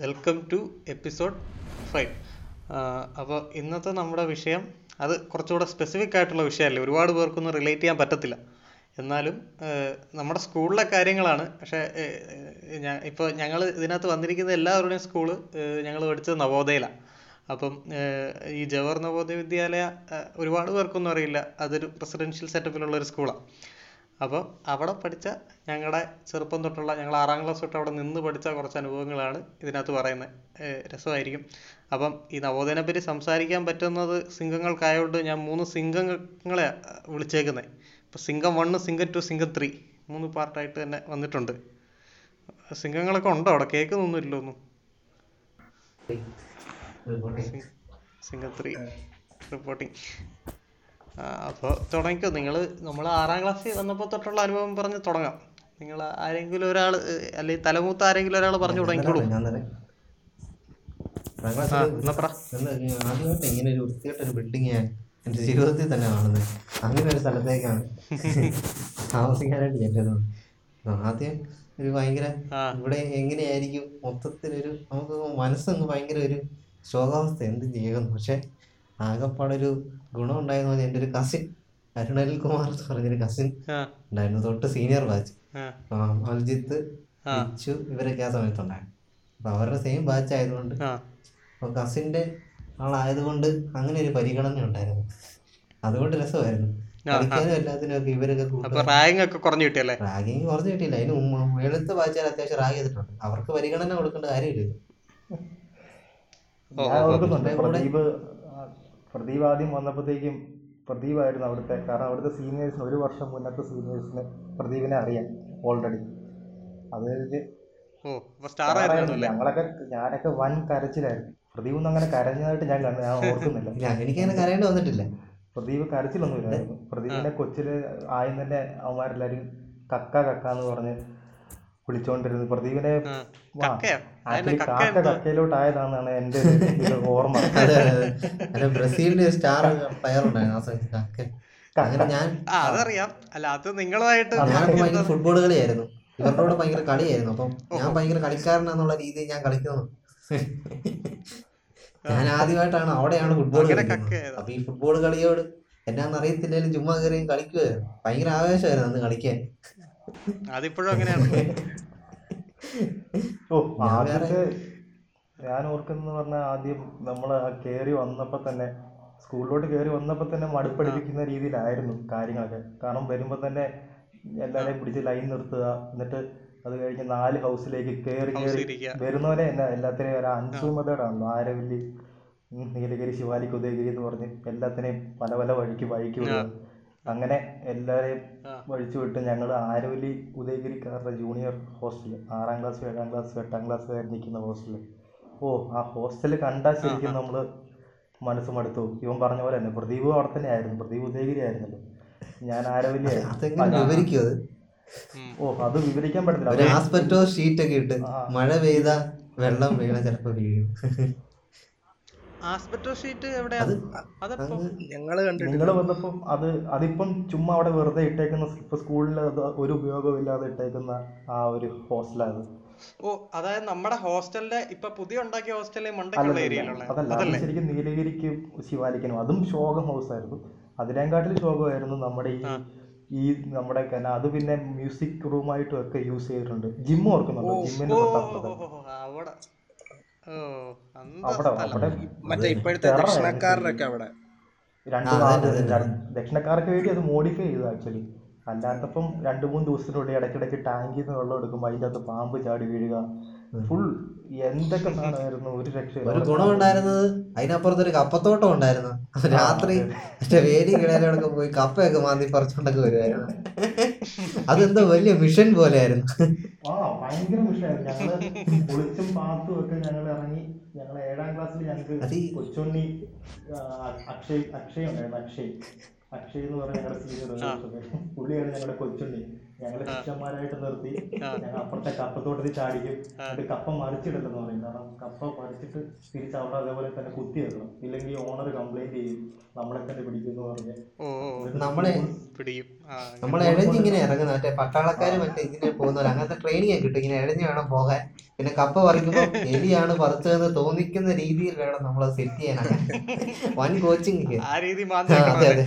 Welcome two episode five. അപ്പോൾ ഇന്നത്തെ നമ്മുടെ വിഷയം അത് കുറച്ചുകൂടെ സ്പെസിഫിക് ആയിട്ടുള്ള വിഷയമല്ലേ? ഒരുപാട് പേർക്കൊന്നും റിലേറ്റ് ചെയ്യാൻ പറ്റത്തില്ല. എന്നാലും നമ്മുടെ സ്കൂളിലെ കാര്യങ്ങളാണ്. പക്ഷേ ഞാൻ ഇപ്പോൾ ഞങ്ങൾ ഇതിനകത്ത് വന്നിരിക്കുന്ന എല്ലാവരുടെയും സ്കൂൾ ഞങ്ങൾ പഠിച്ചത് നവോദയയിലാണ് അപ്പം ഈ ജവഹർ നവോദയ വിദ്യാലയ ഒരുപാട് പേർക്കൊന്നും അറിയില്ല. അതൊരു റെസിഡൻഷ്യൽ സെറ്റപ്പിലുള്ള ഒരു സ്കൂളാണ് അപ്പോൾ അവിടെ പഠിച്ച ഞങ്ങളുടെ ചെറുപ്പം തൊട്ടുള്ള ഞങ്ങൾ ആറാം ക്ലാസ് തൊട്ട് അവിടെ നിന്ന് പഠിച്ച കുറച്ച് അനുഭവങ്ങളാണ് ഇതിനകത്ത് പറയുന്നത് രസമായിരിക്കും. അപ്പം ഈ നവോദയനെ പറ്റി സംസാരിക്കാൻ പറ്റുന്നത് സിംഗങ്ങൾക്കായതുകൊണ്ട് ഞാൻ മൂന്ന് സിംഗങ്ങളെ വിളിച്ചേക്കുന്നത് ഇപ്പോൾ Singam one Singam two Singam three മൂന്ന് പാർട്ടായിട്ട് തന്നെ വന്നിട്ടുണ്ട്. സിംഗങ്ങളൊക്കെ ഉണ്ടോ അവിടെ? കേൾക്കുന്നൊന്നുമില്ലല്ലോ ഒന്നും സിംഗ്- ത്രീ റിപ്പോർട്ടിങ്. അപ്പോൾ തുടങ്ങിക്കോ. നിങ്ങൾ നമ്മൾ ആറാം ക്ലാസ്സിൽ വന്നപ്പോൾ തൊട്ടുള്ള അനുഭവം പറഞ്ഞ് തുടങ്ങാം. നിങ്ങൾ ആരെങ്കിലും ഒരാൾ അല്ലെങ്കിൽ തലമൂത്ത ആരെങ്കിലും ഒരാൾ പറഞ്ഞു തുടങ്ങിക്കോളൂ. ആദ്യമായിട്ട് ഇങ്ങനെ ഒരു വൃത്തിയായിട്ടൊരു ബിൽഡിംഗ് ഞാൻ എന്റെ ജീവിതത്തിൽ തന്നെ കാണുന്നത്. അങ്ങനെ ഒരു സ്ഥലത്തേക്കാണ് താമസിക്കാനായിട്ട് ചെല്ലുന്നത്. ആദ്യം ഒരു ഭയങ്കര ഇവിടെ എങ്ങനെയായിരിക്കും മൊത്തത്തിലൊരു നമുക്ക് മനസ്സങ്ങ് ഭയങ്കര ഒരു ശോകാവസ്ഥ. എന്ത് ചെയ്യുന്നു പക്ഷെ ആകെപ്പാടൊരു ഗുണം ഉണ്ടായെന്ന് പറഞ്ഞാൽ എന്റെ ഒരു കസിൻ അരുണൽ കുമാർ എന്ന് പറഞ്ഞൊരു കസിൻ ഉണ്ടായിരുന്നു. തൊട്ട് സീനിയർ ബാച്ച് ആ. അൽജിത്ത് ബിച്ചു ഇവരൊക്കെ ആ സമയത്തുണ്ടായിരുന്നു. അപ്പൊ അവരുടെ സെയിം ബാച്ച് ആയതുകൊണ്ട് അപ്പൊ കസിന്റെ ആളായതുകൊണ്ട് അങ്ങനെ ഒരു പരിഗണന ഉണ്ടായിരുന്നു. അതുകൊണ്ട് രസമായിരുന്നു. കളിക്കാനും ഇവരൊക്കെ റാങ്ക് ഒക്കെ കുറഞ്ഞു കിട്ടിയല്ലേ? റാഗിങ് കുറച്ച് കിട്ടിയില്ല. അതിന് മുമ്പ് എഴുത്ത് വായിച്ചാൽ അത്യാവശ്യം റാഗ് ചെയ്തിട്ടുണ്ട്. അവർക്ക് പരിഗണന കൊടുക്കേണ്ട കാര്യമില്ല. ഓർക്കുന്നുണ്ട് പ്രദീപ് ആദ്യം വന്നപ്പോഴത്തേക്കും പ്രദീപായിരുന്നു അവിടുത്തെ. കാരണം അവിടുത്തെ സീനിയേഴ്സിന് ഒരു വർഷം മുന്നത്തെ സീനിയേഴ്സിന് പ്രദീപിനെ അറിയാം ഓൾറെഡി അത് കഴിഞ്ഞ് സ്റ്റാർ ആയിരുന്നു അല്ലേ? ഞങ്ങളൊക്കെ ഞാനൊക്കെ വൻ കരച്ചിലായിരുന്നു. പ്രദീപ് ഒന്നും അങ്ങനെ കരഞ്ഞതായിട്ട് ഞാൻ കണ്ടു ഞാൻ ഓർക്കുന്നില്ല. എനിക്ക് അങ്ങനെ കരയേണ്ടി വന്നിട്ടില്ല. പ്രദീപ് കരച്ചിലൊന്നും ഇല്ലായിരുന്നു പ്രദീപിന്റെ കൊച്ചിൽ ആദ്യം തന്നെ അവന്മാരെല്ലാരും കക്ക കക്ക എന്ന് പറഞ്ഞ് വിളിച്ചോണ്ടിരുന്നത്. പ്രദീപിനെ? കക്കയിലോട്ടായതാണെന്നാണ് എന്റെ ഓർമ്മ. ബ്രസീലിന്റെ സ്റ്റാർ പ്ലെയർ ഉണ്ടായിരുന്നു ആ സമയത്ത് ഒക്കെ. അങ്ങനെ ഞാൻ ആ അതറിയാം. അല്ല അത് നിങ്ങളായിട്ട് ഭയങ്കര ഫുട്ബോൾ കളിയായിരുന്നു. ഇവരുടെ ഭയങ്കര കളിയായിരുന്നു. അപ്പം ഞാൻ ഭയങ്കര കളിക്കാരനാന്നുള്ള രീതിയിൽ ഞാൻ കളിക്കുന്നു. ഞാൻ ആദ്യമായിട്ടാണ് അവിടെയാണ് ഫുട്ബോൾ കളിക്കുന്നത്. അപ്പൊ ഈ ഫുട്ബോൾ കളിയോട് എന്നാന്ന് അറിയത്തില്ലെങ്കിലും ചുമ്മാ കയറിയും കളിക്കുമായിരുന്നു ഭയങ്കര ആവേശമായിരുന്നു അന്ന് കളിക്കാൻ. അതിപ്പോഴും അങ്ങനെയാണ്. ഓ ഞാൻ ആദ്യത്തെ ഞാൻ ഓർക്കുന്നു പറഞ്ഞ ആദ്യം നമ്മൾ ആ കയറി വന്നപ്പോൾ തന്നെ സ്കൂളിലോട്ട് കേറി വന്നപ്പോ തന്നെ മടുപ്പടിപ്പിക്കുന്ന രീതിയിലായിരുന്നു കാര്യങ്ങളൊക്കെ. കാരണം വരുമ്പോ തന്നെ എല്ലാവരെയും പിടിച്ച് ലൈൻ നിർത്തുക എന്നിട്ട് അത് കഴിഞ്ഞ് നാല് ഹൗസിലേക്ക് കയറി കേറി കയറി വരുന്നവരെ എന്നാ എല്ലാത്തിനെയും ഒരു അഞ്ചു മെത്തേഡാണല്ലോ ആരവല്ലി നീലഗിരി ശിവാലിക് ഉദയഗിരി എന്ന് പറഞ്ഞ് എല്ലാത്തിനെയും പല പല വഴിക്ക് വഴിക്ക് വിടുക. അങ്ങനെ എല്ലാവരെയും ആ. വഴിച്ചു വിട്ട് ഞങ്ങൾ ആരോലി ഉദയഗിരിക്കാരുടെ ജൂനിയർ ഹോസ്റ്റൽ ആറാം ക്ലാസ് ഏഴാം ക്ലാസ് എട്ടാം ക്ലാസ് വരെ നിൽക്കുന്ന ഹോസ്റ്റൽ ഓ ആ ഹോസ്റ്റൽ കണ്ടാൽ ശരിക്കും നമ്മൾ മനസ്സ് മടുത്തു. ഇവൻ പറഞ്ഞ പോലെ തന്നെ പ്രദീപ് അവിടെ തന്നെ ആയിരുന്നു. പ്രദീപ് ഉദയഗിരി ആയിരുന്നല്ലോ. ഞാൻ ആരോലി ആയിരുന്നു. ഓ അത് വിവരിക്കാൻ പറ്റത്തില്ല. ഷീറ്റ് ഒക്കെ ഇട്ട് ആ. മഴ പെയ്ത വെള്ളം വീണ ചിലപ്പോ വീഴും ആസ്പെറ്റോ ഷീറ്റ് എവിടെയാ അത് അതപ്പോ അങ്ങ് ഞങ്ങൾ കണ്ടിട്ടില്ല നിങ്ങൾ വന്നപ്പോ അത് അതിപ്പം ചുമ്മാ അവിടെ വെറുതെ ഇട്ടേക്കുന്ന ഇപ്പൊ സ്കൂളിൽ ഒരു ഉപയോഗവും ഇല്ലാതെ ഇട്ടേക്കുന്ന ആ ഒരു ഹോസ്റ്റലാണ് ഓ അതായത് നമ്മുടെ ഹോസ്റ്റലിന്റെ ഇപ്പൊ പുതിയ ഉണ്ടാക്കിയ ഹോസ്റ്റലിലെ മണ്ടക്കുള്ള ഏരിയയിലുള്ള? അതല്ല അത് അതല്ലേ? ശരിക്കും നീലഗിരിക്ക് ശിവാലിക്കനും അതും ശോകം ഹൗസ് ആയിരുന്നു അതിനേക്കാട്ടിലും ശോകമായിരുന്നു നമ്മുടെ ഈ ഈ നമ്മുടെ കന അത് പിന്നെ മ്യൂസിക് റൂമായിട്ടും ഒക്കെ യൂസ് ചെയ്തിട്ടുണ്ട്. ജിം ഓർക്കുന്നുണ്ടോ? ജിമ്മിന്റെ ഓ തൊട്ടപ്പുറത്ത് ഓ, ഓ, അവിടെ ഓ അവിടെ അവിടെ. മറ്റേ ഇപ്പോഴത്തെ ദക്ഷിണക്കാരനൊക്കെ അവിടെ? രണ്ട് ദക്ഷിണക്കാർക്ക് വേണ്ടി അത് മോഡിഫൈ ചെയ്തു ആക്ച്വലി അല്ലാത്തപ്പം രണ്ട് മൂന്ന് ദിവസത്തിനുള്ളിൽ ഇടയ്ക്കിടയ്ക്ക് ടാങ്കിൽ നിന്ന് വെള്ളം എടുക്കുമ്പോൾ അതിന്റെ അകത്ത് പാമ്പ് ചാടി വീഴുക. ഫുൾ എന്തൊക്കെ സാധനമായിരുന്നു? ഒരു രക്ഷ ഒരു ഗുണം ഗുണമുണ്ടായിരുന്നത് അതിനപ്പുറത്ത് ഒരു കപ്പത്തോട്ടം ഉണ്ടായിരുന്നു. രാത്രി എന്റെ വേലി കിടയിലൊക്കെ പോയി കപ്പയൊക്കെ മാന്തി പറിച്ചോണ്ടൊക്കെ വരുമായിരുന്നു അതെന്തോ വലിയ മിഷൻ പോലെയായിരുന്നു. ആ ഭയങ്കര മിഷനായിരുന്നു ഞങ്ങൾ കുളിച്ചും പാത്തും ഒക്കെ ഞങ്ങൾ ഇറങ്ങി ഞങ്ങൾ ഏഴാം ക്ലാസ്സിൽ ഞങ്ങൾക്ക് കൊച്ചുണ്ണി അക്ഷയ് അക്ഷയ് ഉണ്ടായിരുന്നു അക്ഷയ്. അക്ഷയ് എന്ന് പറഞ്ഞ ഞങ്ങളുടെ സീനിയർ പുള്ളിയാണ് ഞങ്ങളുടെ കൊച്ചുണ്ണി. ഞങ്ങളെ ശിഷ്യന്മാരായിട്ട് നിർത്തി. ഞങ്ങൾ അപ്പുറത്തെ കപ്പത്തോട്ടത്തിൽ ചാടിക്കും. എന്നിട്ട് കപ്പ മറിച്ചിടലെന്ന് പറയും. കാരണം കപ്പ മറിച്ചിട്ട് തിരിച്ച് അവിടെ അതേപോലെ തന്നെ കുത്തി വെക്കണം ഇല്ലെങ്കിൽ ഓണർ കംപ്ലൈന്റ് ചെയ്യും. നമ്മളെ തന്നെ പിടിക്കുമെന്ന് പറഞ്ഞ്. നമ്മളെ പിടിയും ആ, നമ്മൾ എഴഞ്ഞിങ്ങനെ ഇറങ്ങുന്ന മറ്റേ പട്ടാളക്കാര് മറ്റേ ഇങ്ങനെ പോകുന്നവർ അങ്ങനത്തെ ട്രെയിനിങ് ഒക്കെ കിട്ടും ഇങ്ങനെ എഴഞ്ഞു വേണം പോകാൻ. പിന്നെ കപ്പ പറിക്കുമ്പോൾ എലിയാണ് പറിച്ചതെന്ന് തോന്നിക്കുന്ന രീതിയിൽ വേണം നമ്മൾ സെറ്റ് ചെയ്യാൻ വൻ കോച്ചിങ് അതെ അതെ.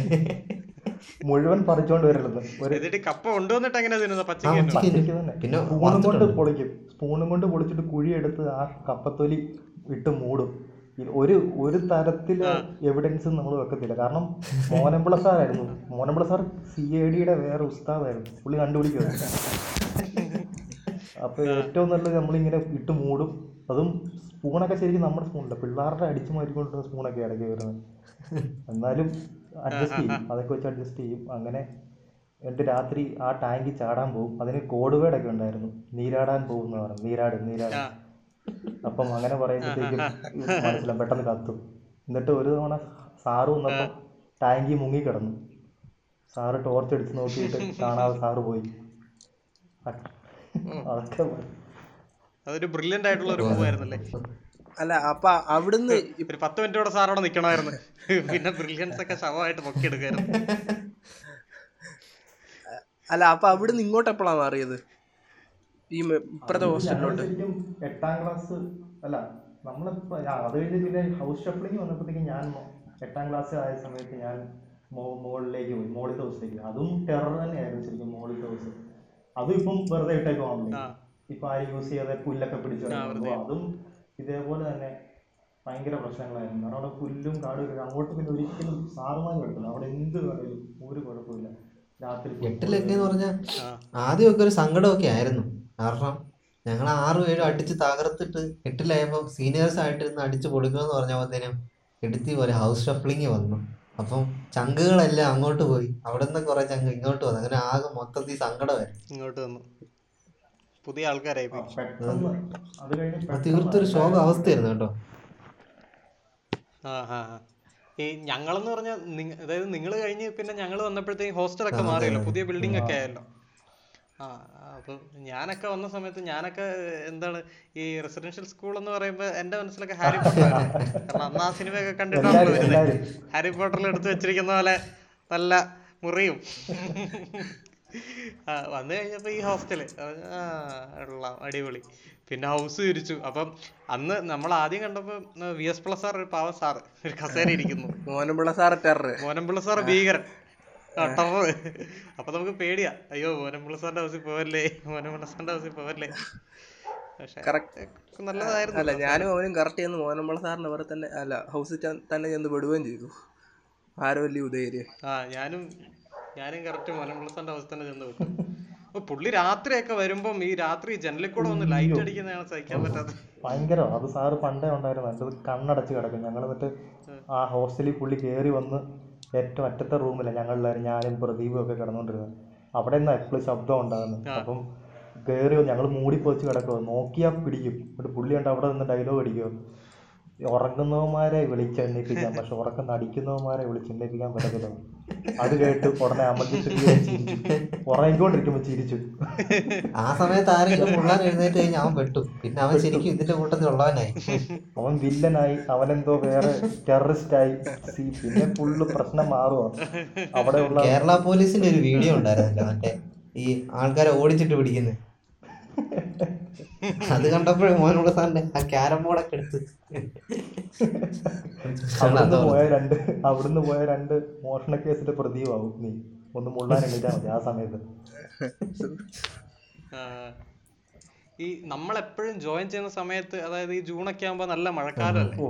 മുഴുവൻ പറിച്ചോണ്ട് വരരുത്. എന്നിട്ട് കപ്പ കൊണ്ടുവന്നിട്ട് തന്നെ പിന്നെ സ്പൂണും കൊണ്ട് വറുത്തിട്ടുണ്ട്. പൊളിക്കും. സ്പൂണും കൊണ്ട് പൊളിച്ചിട്ട് കുഴിയെടുത്ത് ആ കപ്പത്തൊലി ഇട്ട് മൂടും. ഒരു ഒരു തരത്തിൽ എവിഡൻസ് നമ്മൾ വെക്കത്തില്ല. കാരണം മോനമ്പിള സാറായിരുന്നു. മോനമ്പിള സാർ സി ഐ ഡിയുടെ വേറെ ഉസ്താദായിരുന്നു. പുള്ളി കണ്ടുപിടിക്കുന്നത് അപ്പൊ ഏറ്റവും നല്ലത് നമ്മളിങ്ങനെ ഇട്ട് മൂടും. അതും സ്പൂണൊക്കെ ശരിക്കും നമ്മുടെ സ്പൂണില്ല. പിള്ളേരുടെ അടിച്ചു മാറ്റിക്കൊണ്ടിരുന്ന സ്പൂണൊക്കെ ഇടയ്ക്ക് വരുന്നത്. എന്നാലും അഡ്ജസ്റ്റ് ചെയ്യും. അതൊക്കെ വെച്ച് അഡ്ജസ്റ്റ് ചെയ്യും. അങ്ങനെ എന്നിട്ട് രാത്രി ആ ടാങ്കിൽ ചാടാൻ പോകും. അതിന് കോഡ് വേർഡൊക്കെ ഉണ്ടായിരുന്നു. നീരാടാൻ പോകും എന്ന് പറഞ്ഞു. നീരാട് നീരാട്. അപ്പം അങ്ങനെ പറയുമ്പോഴത്തേക്കും മനസ്സിലാവും പെട്ടെന്ന് കത്തും. എന്നിട്ട് ഒരു തവണ സാറ് വന്നപ്പം ടാങ്കി മുങ്ങി കിടന്നു. സാറ് ടോർച്ച് എടുത്ത് നോക്കിയിട്ട് കാണാതെ സാറ് പോയി. അതൊക്കെ അതൊരു ബ്രില്യന്റ് ആയിട്ടുള്ള ഒരു മൂവായിരുന്നല്ലേ അല്ല അപ്പൊ അവിടുന്ന് ഒരു പത്ത് മിനിറ്റോടെ സാറോടെ നിക്കണമായിരുന്നു. പിന്നെ ബ്രില്യൻസ് ഒക്കെ ശവമായിട്ട് പൊക്കിയെടുക്കായിരുന്നു അല്ല അപ്പൊ അവിടുന്ന് ഇങ്ങോട്ട് എപ്പോഴാ മാറിയത്? ഈ ഇപ്പുറത്തെ ഹോസ്റ്റലിലോട്ട് എട്ടാം ക്ലാസ് അല്ല നമ്മളിപ്പോ ആ, അത് കഴിഞ്ഞ് പിന്നെ ഹൗസ് ഷഫ്ലിംഗ് വന്നപ്പോഴത്തേക്ക് ഞാൻ എട്ടാം ക്ലാസ് ആയ സമയത്ത് ഞാൻ മോളിലേക്ക് മുകളിലേക്ക് പോയി മോളിത്തെ ഹൗസിലേക്ക് അതും ടെറർ തന്നെയായിരുന്നു ശരിക്കും മോളിത്തെ ഹൗസ് അതും ഇപ്പം വെറുതെ ഇട്ടേക്ക് ആ. ഇപ്പൊ ആരും യൂസ് ചെയ്യാതെ പുല്ലൊക്കെ പിടിച്ചു അതും ഇതേപോലെ തന്നെ ഭയങ്കര പ്രശ്നങ്ങളായിരുന്നു. കാരണം അവിടെ പുല്ലും കാടും അങ്ങോട്ട് പിന്നെ ഒരിക്കലും സാറുമാൻ കിട്ടില്ല അവിടെ എന്ത് വേണേലും ഒരു കുഴപ്പമില്ല രാത്രി എട്ടിലൊക്കെ എന്ന് പറഞ്ഞാൽ ആ. ആദ്യമൊക്കെ ഒരു സങ്കടമൊക്കെ ആയിരുന്നു. കാരണം ഞങ്ങൾ ആറും ഏഴും അടിച്ച് തകർത്തിട്ട് എട്ടിലായപ്പോൾ സീനിയേഴ്സ് ആയിട്ടിരുന്ന് അടിച്ച് പൊളിക്കണമെന്ന് പറഞ്ഞപ്പോഴത്തേനും എടുത്തി പോലെ ഹൗസ് ഷഫ്ലിങ് വന്നു. അപ്പം ചങ്കുകളെല്ലാം അങ്ങോട്ട് പോയി. അവിടെ നിന്ന് കുറെ ചങ്ക് ഇങ്ങോട്ട് വന്നു. അങ്ങനെ ആകെ മൊത്തത്തിൽ സങ്കടമായി ഇങ്ങോട്ട് വന്നു. പുതിയ ആൾക്കാരായി തീർത്തൊരു ശോക അവസ്ഥയായിരുന്നു കേട്ടോ. ആ ആ ആ. ഈ ഞങ്ങളെന്ന് പറഞ്ഞാൽ അതായത് നിങ്ങൾ കഴിഞ്ഞ് പിന്നെ ഞങ്ങൾ വന്നപ്പോഴത്തേക്ക് ഹോസ്റ്റലൊക്കെ മാറിയല്ലോ. പുതിയ ബിൽഡിംഗ് ഒക്കെ ആയല്ലോ. ആ അപ്പൊ ഞാനൊക്കെ വന്ന സമയത്ത് ഞാനൊക്കെ എന്താണ് ഈ റെസിഡൻഷ്യൽ സ്കൂൾ എന്ന് പറയുമ്പോ എന്റെ മനസ്സിലൊക്കെ ഹാരി പോട്ടർ കാരണം അന്ന് ആ സിനിമയൊക്കെ കണ്ടിട്ടാണല്ലോ എല്ലാരും വരുന്നത് എല്ലാരും. ഹാരി പോട്ടറിൽ എടുത്തു വെച്ചിരിക്കുന്ന പോലെ നല്ല മുറിയും. ആ, വന്നു കഴിഞ്ഞപ്പോ ഈ ഹോസ്റ്റൽ ആ കൊള്ളാം അടിപൊളി. പിന്നെ ഹൗസ് തിരിച്ചു അപ്പം അന്ന് നമ്മൾ ആദ്യം കണ്ടപ്പോ വി എസ് പ്ലസ് സാർ ഒരു പാവം സാറ്. ഒരു കസേര ഇരിക്കുന്നു Monampilla sir terror. Monampilla sir ഭീകരൻ. ടെറർ അപ്പൊ നമുക്ക് പേടിയാ. അയ്യോ മോനമ്പിള്ള സാറിന്റെ ഹൗസിൽ പോവല്ലേ? മോനമ്പിള്ള സാറിന്റെ ഹൗസിൽ പോവല്ലേ? നല്ലതായിരുന്നു. അല്ല ഞാനും അവനും കറക്റ്റ് ചെന്ന് മോനമ്പിള്ള സാറിന്റെ പോലെ തന്നെ അല്ല ഹൗസിൽ തന്നെ ചെന്ന് വിടുകയും ചെയ്തു. ആരോ വലിയ ഉദയര് ആ ഞാനും ഞാനും കറക്റ്റ് മോനമ്പിള്ള സാറിന്റെ ഹൗസിൽ തന്നെ ചെന്ന് വിട്ടു അപ്പൊ പുള്ളി രാത്രിയൊക്കെ വരുമ്പം ഈ രാത്രി ജനലിൽ കൂടെ ഒന്ന് ലൈറ്റ് അടിക്കുന്നതാണ് സഹിക്കാൻ പറ്റാത്തത്. ഭയങ്കര അത് സാറ് പണ്ടേ ഉണ്ടായിരുന്നു എന്റെ കണ്ണടച്ച് കിടക്കും. ഞങ്ങൾ എന്നിട്ട് ആ. ഹോസ്റ്റലിൽ പുള്ളി കയറി വന്ന് ഏറ്റവും അറ്റത്തെ റൂമില്ല ഞങ്ങളെല്ലാവരും ഞാനും പ്രദീപും ഒക്കെ കിടന്നുകൊണ്ടിരുന്നത് അവിടെ നിന്ന് എപ്പോഴും ശബ്ദം ഉണ്ടാകുന്നത് അപ്പം കയറി ഞങ്ങൾ മൂടിപ്പൊച്ച് കിടക്കുക നോക്കിയാൽ പിടിക്കും. എന്നിട്ട് പുള്ളി ഉണ്ട് അവിടെ നിന്ന് ഡയലോഗ് അടിക്കുമോ ഉറങ്ങുന്നവന്മാരെ വിളിച്ചെണ്ണിപ്പിക്കാം പക്ഷെ ഉറക്കം നടിക്കുന്നവന്മാരെ വിളിച്ചെണ്ണിപ്പിക്കാൻ പറ്റത്തില്ല. അത് കേട്ട് ഉടനെ അമർജിത്ത് ചിരിച്ചു. ഉറങ്ങിക്കൊണ്ടിരിക്കുമ്പോൾ ചിരിച്ചു. ആ സമയത്ത് ആരെങ്കിലും മുള്ളാൻ എഴുന്നേറ്റ് കഴിഞ്ഞാൽ അവൻ പെട്ടു. പിന്നെ അവൻ ശരിക്കും ഇതിന്റെ കൂട്ടത്തിൽ ഉള്ളവനായി. അവൻ വില്ലനായി അവനെന്തോ വേറെ ടെററിസ്റ്റ് ആയി സി പിന്നെ ഫുള്ള് പ്രശ്നം മാറുവാണ്. അവിടെയുള്ള കേരള പോലീസിന്റെ ഒരു വീഡിയോ ഉണ്ടായിരുന്നല്ലോ മറ്റേ ഈ ആൾക്കാരെ ഓടിച്ചിട്ട് പിടിക്കുന്നത് അത് കണ്ടപ്പോഴേ മോനോട് സാറിന്റെ ആ ക്യാരം ബോർഡൊക്കെ എടുത്ത്. അവിടുന്ന് പോയ രണ്ട് അവിടുന്ന് പോയ രണ്ട് മോഷണ കേസിന്റെ പ്രതിയുമാവും നീ. ഒന്ന് മുള്ളാൻ എണീറ്റാൽ മതി ആ സമയത്ത്. ആ, ഈ നമ്മളെപ്പോഴും ജോയിൻ ചെയ്യുന്ന സമയത്ത് അതായത് ഈ ജൂണൊക്കെ ആകുമ്പോ നല്ല മഴക്കാലല്ലേ? ഓ.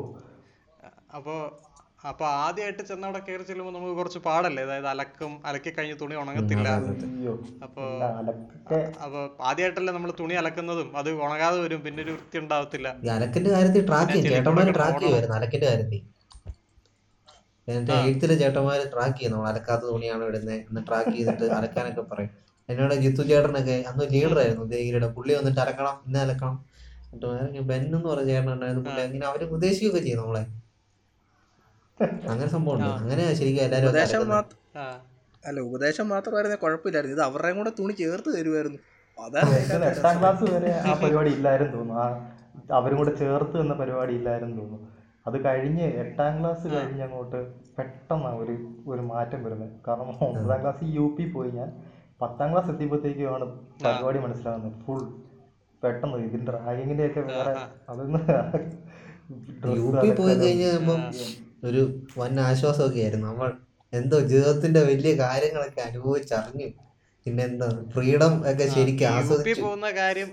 അപ്പൊ ആദ്യമായിട്ട് ചെന്ന് അവിടെ കയറി ചെല്ലുമ്പോൾ നമുക്ക് കുറച്ച് പാടല്ലേ? അതായത് അലക്കും അലക്കി കഴിഞ്ഞ് തുണി ഉണങ്ങത്തില്ല. അപ്പൊ അപ്പൊ ആദ്യമായിട്ടല്ലേ നമ്മൾ തുണി അലക്കുന്നതും. അത് ഉണങ്ങാതെ വരും പിന്നെ ഒരു വൃത്തി ഉണ്ടാവത്തില്ല. ഈ അലക്കിന്റെ കാര്യത്തിൽ ട്രാക്ക് ചേട്ടന്മാര് ട്രാക്ക് പോണം. ചെയ്യുമായിരുന്നു അലക്കിന്റെ കാര്യത്തിൽ. എന്റെ എഴുത്തിലെ ചേട്ടന്മാര് ട്രാക്ക് ചെയ്യും നമ്മൾ അലക്കാത്ത തുണിയാണ് ഇടുന്നത് എന്ന് ട്രാക്ക് ചെയ്തിട്ട് അലക്കാനൊക്കെ പറയും. എന്നോട് ജിത്തു ചേട്ടനൊക്കെ അന്ന് ലീഡർ ആയിരുന്നു. ഉദയഗിരിയുടെ പുള്ളി വന്നിട്ട് അലക്കണം ഇന്ന് അലക്കണം. ബെൻ എന്ന് പറഞ്ഞ ചേട്ടൻ ഉണ്ടായിരുന്നു. പുള്ളി അങ്ങനെ അവർ ഉപദേശിക്കുകയൊക്കെ ചെയ്യും നമ്മളെ. അങ്ങനെ സംഭവം അങ്ങനെ ശരിക്കും എല്ലാവരും ഉപദേശം മാത്രം ആ. അല്ല ഉപദേശം മാത്രമായിരുന്നു കുഴപ്പമില്ലായിരുന്നു. ഇത് അവരുടെയും കൂടെ തുണി ചേർത്ത് തരുമായിരുന്നു. എട്ടാം ക്ലാസ് വരെ ആ പരിപാടി ഇല്ലായിരുന്നു തോന്നുന്നു. ആ അവരും കൂടെ ചേർത്ത് എന്ന പരിപാടി ഇല്ലായിരുന്നു തോന്നുന്നു. അത് കഴിഞ്ഞ് എട്ടാം ക്ലാസ് കഴിഞ്ഞ് അങ്ങോട്ട് പെട്ടെന്നാണ് ഒരു ഒരു മാറ്റം വരുന്നത്. കാരണം ഒമ്പതാം ക്ലാസ് യു പി പോയി ഞാൻ പത്താം ക്ലാസ് എത്തിയപ്പോഴത്തേക്കുമാണ് പരിപാടി മനസ്സിലാകുന്നത്. ഫുൾ പെട്ടെന്ന് ഇതിന്റെ റാഗിങ്ങിന്റെ ഒക്കെ വേറെ അതൊന്ന് യു പി പോയി കഴിഞ്ഞപ്പം ഒരു വൻ ആശ്വാസമൊക്കെ ആയിരുന്നു നമ്മൾ എന്തോ ജീവിതത്തിന്റെ വലിയ കാര്യങ്ങളൊക്കെ അനുഭവിച്ചറിഞ്ഞു പിന്നെ എന്താ ഫ്രീഡം ഒക്കെ ശരിക്കും ആസ്വദിച്ചു. പോകുന്ന കാര്യം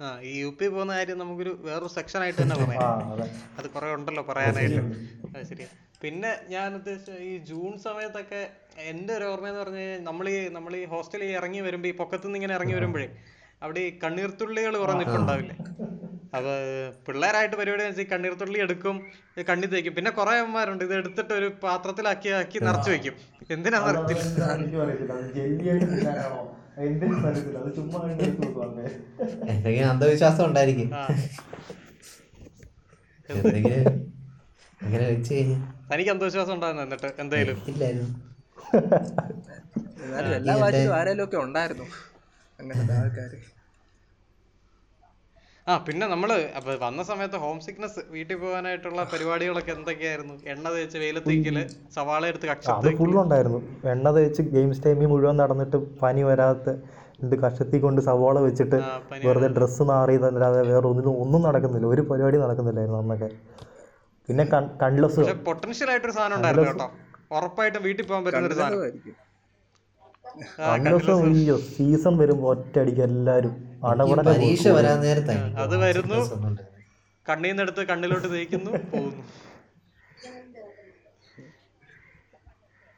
ആ ഈ യു പി പോകുന്ന കാര്യം നമുക്കൊരു വേറൊരു സെക്ഷൻ ആയിട്ട് തന്നെ പറയാം. അതെ. കുറെ ഉണ്ടല്ലോ പറയാനായിട്ട്. അത് ശരിയാ. പിന്നെ ഞാൻ ഉദ്ദേശിച്ച ഈ ജൂൺ സമയത്തൊക്കെ എന്റെ ഒരു ഓർമ്മ എന്ന് പറഞ്ഞു കഴിഞ്ഞാൽ നമ്മൾ ഈ നമ്മൾ ഈ ഹോസ്റ്റലിൽ ഇറങ്ങി വരുമ്പോൾ ഈ പൊക്കത്തുനിന്ന് ഇങ്ങനെ ഇറങ്ങി വരുമ്പോഴേ അവിടെ ഈ കണ്ണീർത്തുള്ളികൾ കുറഞ്ഞിട്ടുണ്ടാവില്ലേ അപ്പൊ പിള്ളേരായിട്ട് പരിപാടി എന്ന് വെച്ചാൽ കണ്ണീർത്തുള്ളി എടുക്കും കണ്ണി തേക്കും. പിന്നെ കുറെ അമ്മമാരുണ്ട്. ഇത് എടുത്തിട്ട് ഒരു പാത്രത്തിലാക്കി ആക്കി നിറച്ചു വെക്കും. എന്തിനാ എന്തെങ്കിലും അന്ധവിശ്വാസം ഉണ്ടായിരിക്കും. അങ്ങനെ വെച്ച് കഴിഞ്ഞാൽ തനിക്ക് അന്ധവിശ്വാസം ഉണ്ടായിരുന്നു എന്നിട്ട്? എന്തായാലും ഇല്ലായിരുന്നു. എല്ലാ ഭാഷയിലും ആരെങ്കിലും ഒക്കെ ഉണ്ടായിരുന്നു. അങ്ങനത്തെ ആൾക്കാര്. ആ പിന്നെ നമ്മൾ അപ്പൊ വന്ന സമയത്ത് ഹോം സിക്നസ് വീട്ടിൽ പോകാനായിട്ടുള്ള പരിപാടികളൊക്കെ എന്തൊക്കെയായിരുന്നു? എണ്ണ തേച്ച് വെയിലത്തേക്കിൽ സവാള എടുത്ത് കക്ഷത്തി ഫുള്ളുണ്ടായിരുന്നു എണ്ണ തേച്ച് ഗെയിംസ് ടൈമിൽ മുഴുവൻ നടന്നിട്ട് പനി വരാത്ത എന്ത് കഷത്തി കൊണ്ട് സവാള വെച്ചിട്ട് വെറുതെ ഡ്രസ്സ് മാറിയതല്ലാതെ വേറെ ഒന്നിനും ഒന്നും നടക്കുന്നില്ല. ഒരു പരിപാടി നടക്കുന്നില്ലായിരുന്നു അന്നൊക്കെ. പിന്നെ കൺലെസ്. പൊട്ടൻഷ്യൽ ആയിട്ടൊരു സാധനം ഉണ്ടായിരുന്നു കേട്ടോ. ഉറപ്പായിട്ടും വീട്ടിൽ പോകാൻ പറ്റുന്ന ഒരു സാധനം. അയ്യോ സീസൺ വരുമ്പോൾ ഒറ്റയടിക്ക് എല്ലാരും പരീക്ഷ വരാൻ നേരത്തായി അത് വരുന്നു. കണ്ണിൽ നിന്ന് എടുത്ത് കണ്ണിലോട്ട് തേക്കുന്നു പോകുന്നു.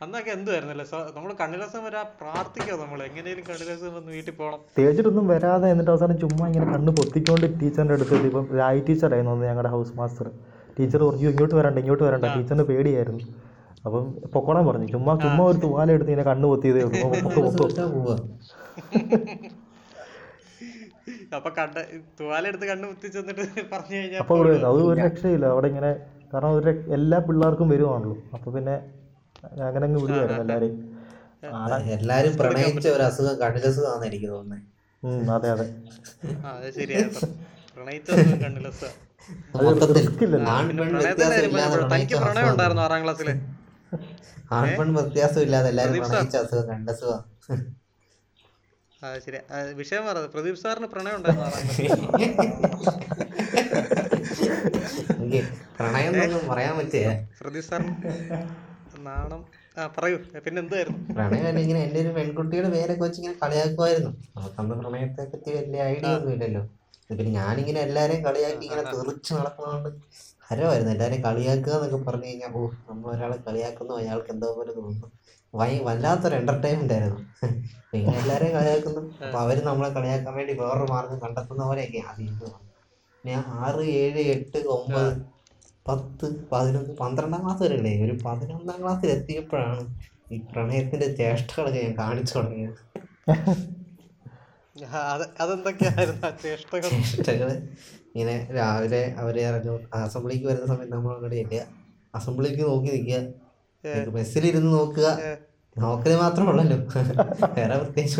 അന്നൊക്കെ എന്തുവായിരുന്നല്ലേ? നമ്മൾ കണ്ണിലസം വരാ പ്രാർത്ഥിക്കുക നമ്മൾ എങ്ങനെയും കണ്ണിലസം വന്ന് വീട്ടിൽ പോകണം തേച്ചിട്ടൊന്നും വരാതെ എന്നിട്ട് അവസാനം ചുമ്മാ ഇങ്ങനെ കണ്ണ് പൊത്തിക്കൊണ്ട് ടീച്ചറിന്റെ അടുത്ത് എത്തി. ഇപ്പം രായി ടീച്ചറായിരുന്നു ഞങ്ങളുടെ ഹൗസ് മാസ്റ്റർ ടീച്ചർ പറഞ്ഞു ഇങ്ങോട്ട് വരണ്ട ഇങ്ങോട്ട് വരണ്ട. ടീച്ചറിന് പേടിയായിരുന്നു. അപ്പം പൊക്കോളാൻ പറഞ്ഞു. ചുമ്മാ ചുമ്മാ ഒരു തുവാല എടുത്ത് ഇങ്ങനെ കണ്ണ് പൊത്തിയതേ ഉള്ളൂ. അപ്പൊ കണ്ട തുവാല എടുത്ത് കണ്ണു ചെന്നിട്ട് പറഞ്ഞു കഴിഞ്ഞാൽ അപ്പൊ അത് ഒരു രക്ഷയില്ല. അവിടെ ഇങ്ങനെ കാരണം ഒരു എല്ലാ പിള്ളേർക്കും വരുവാണല്ലോ. അപ്പൊ പിന്നെ അങ്ങനെ അങ്ങ് വിടുവായിരുന്നു എല്ലാരെയും. എല്ലാരും പ്രണയിച്ച ഒരു അസുഖം കണ്ണിലസുഖമാണെന്ന് എനിക്ക് തോന്നുന്നത് അതെ അതെ. പറഞ്ഞപ്പോഴാ, തനിക്ക് പ്രണയം ഉണ്ടായിരുന്നു ആറാം ക്ലാസ്സിൽ? ആൺ പെൺ വ്യത്യാസം ഇല്ലാതെ എല്ലാരും പ്രദീപ് പ്രണയിച്ച അസുഖം കണ്ടസുഖം ആ ശരി. വിഷയം പറഞ്ഞത് പ്രദീപ് സാറിന് പ്രണയം ഉണ്ടായിരുന്നു പ്രണയം എന്നൊന്നും പറയാൻ പറ്റേ പ്രദീപ് സാറിന് നാണം. ആ പറയൂ. പിന്നെ എന്തായിരുന്നു? പ്രണയം ഇങ്ങനെ എന്റെ ഒരു പെൺകുട്ടിയുടെ പേരൊക്കെ വെച്ച് ഇങ്ങനെ കളിയാക്കുമായിരുന്നു. നമുക്കന്ന് പ്രണയത്തെ പറ്റി വലിയ ഐഡിയ ഒന്നും ഇല്ലല്ലോ പിന്നെ ഞാനിങ്ങനെ എല്ലാരെയും കളിയാക്കി ഇങ്ങനെ തെറിച്ച് നടക്കുന്നതുകൊണ്ട് ഹരമായിരുന്നു എല്ലാവരെയും കളിയാക്കുക എന്നൊക്കെ പറഞ്ഞു കഴിഞ്ഞാൽ ഓ നമ്മൾ ഒരാളെ കളിയാക്കുന്നു അയാൾക്ക് എന്തോ പോലെ തോന്നുന്നു. വൈ വല്ലാത്തൊരു എന്റർടൈൻമെന്റ് ആയിരുന്നു. പിന്നെ എല്ലാവരെയും കളിയാക്കുന്നു. അപ്പോൾ അവർ നമ്മളെ കളിയാക്കാൻ വേണ്ടി വേറൊരു മാർഗം കണ്ടെത്തുന്ന പോലെയൊക്കെ ആദ്യം. ഞാൻ ആറ് ഏഴ് എട്ട് ഒമ്പത് പത്ത് പതിനൊന്ന് പന്ത്രണ്ടാം ക്ലാസ് വരെ ഉള്ളേ ഒരു പതിനൊന്നാം ക്ലാസ്സിൽ എത്തിയപ്പോഴാണ് ഈ പ്രണയത്തിന്റെ ചേഷ്ടകളൊക്കെ ഞാൻ കാണിച്ചു തുടങ്ങിയത് ആ, അത് അതെന്തൊക്കെയായിരുന്നു ആ ചേഷ്ടകൾ ചേഷ്ടകൾ ഇങ്ങനെ രാവിലെ അവരെ ഇറങ്ങും അസംബ്ലിക്ക് വരുന്ന സമയത്ത് നമ്മൾ അവിടെ ഇല്ല അസംബ്ലിക്ക് നോക്കി നിൽക്കുക. ബസ്സിലിരുന്ന് നോക്കുക. നോക്കൽ മാത്രമേ ഉള്ളല്ലോ വേറെ പ്രത്യേകിച്ച്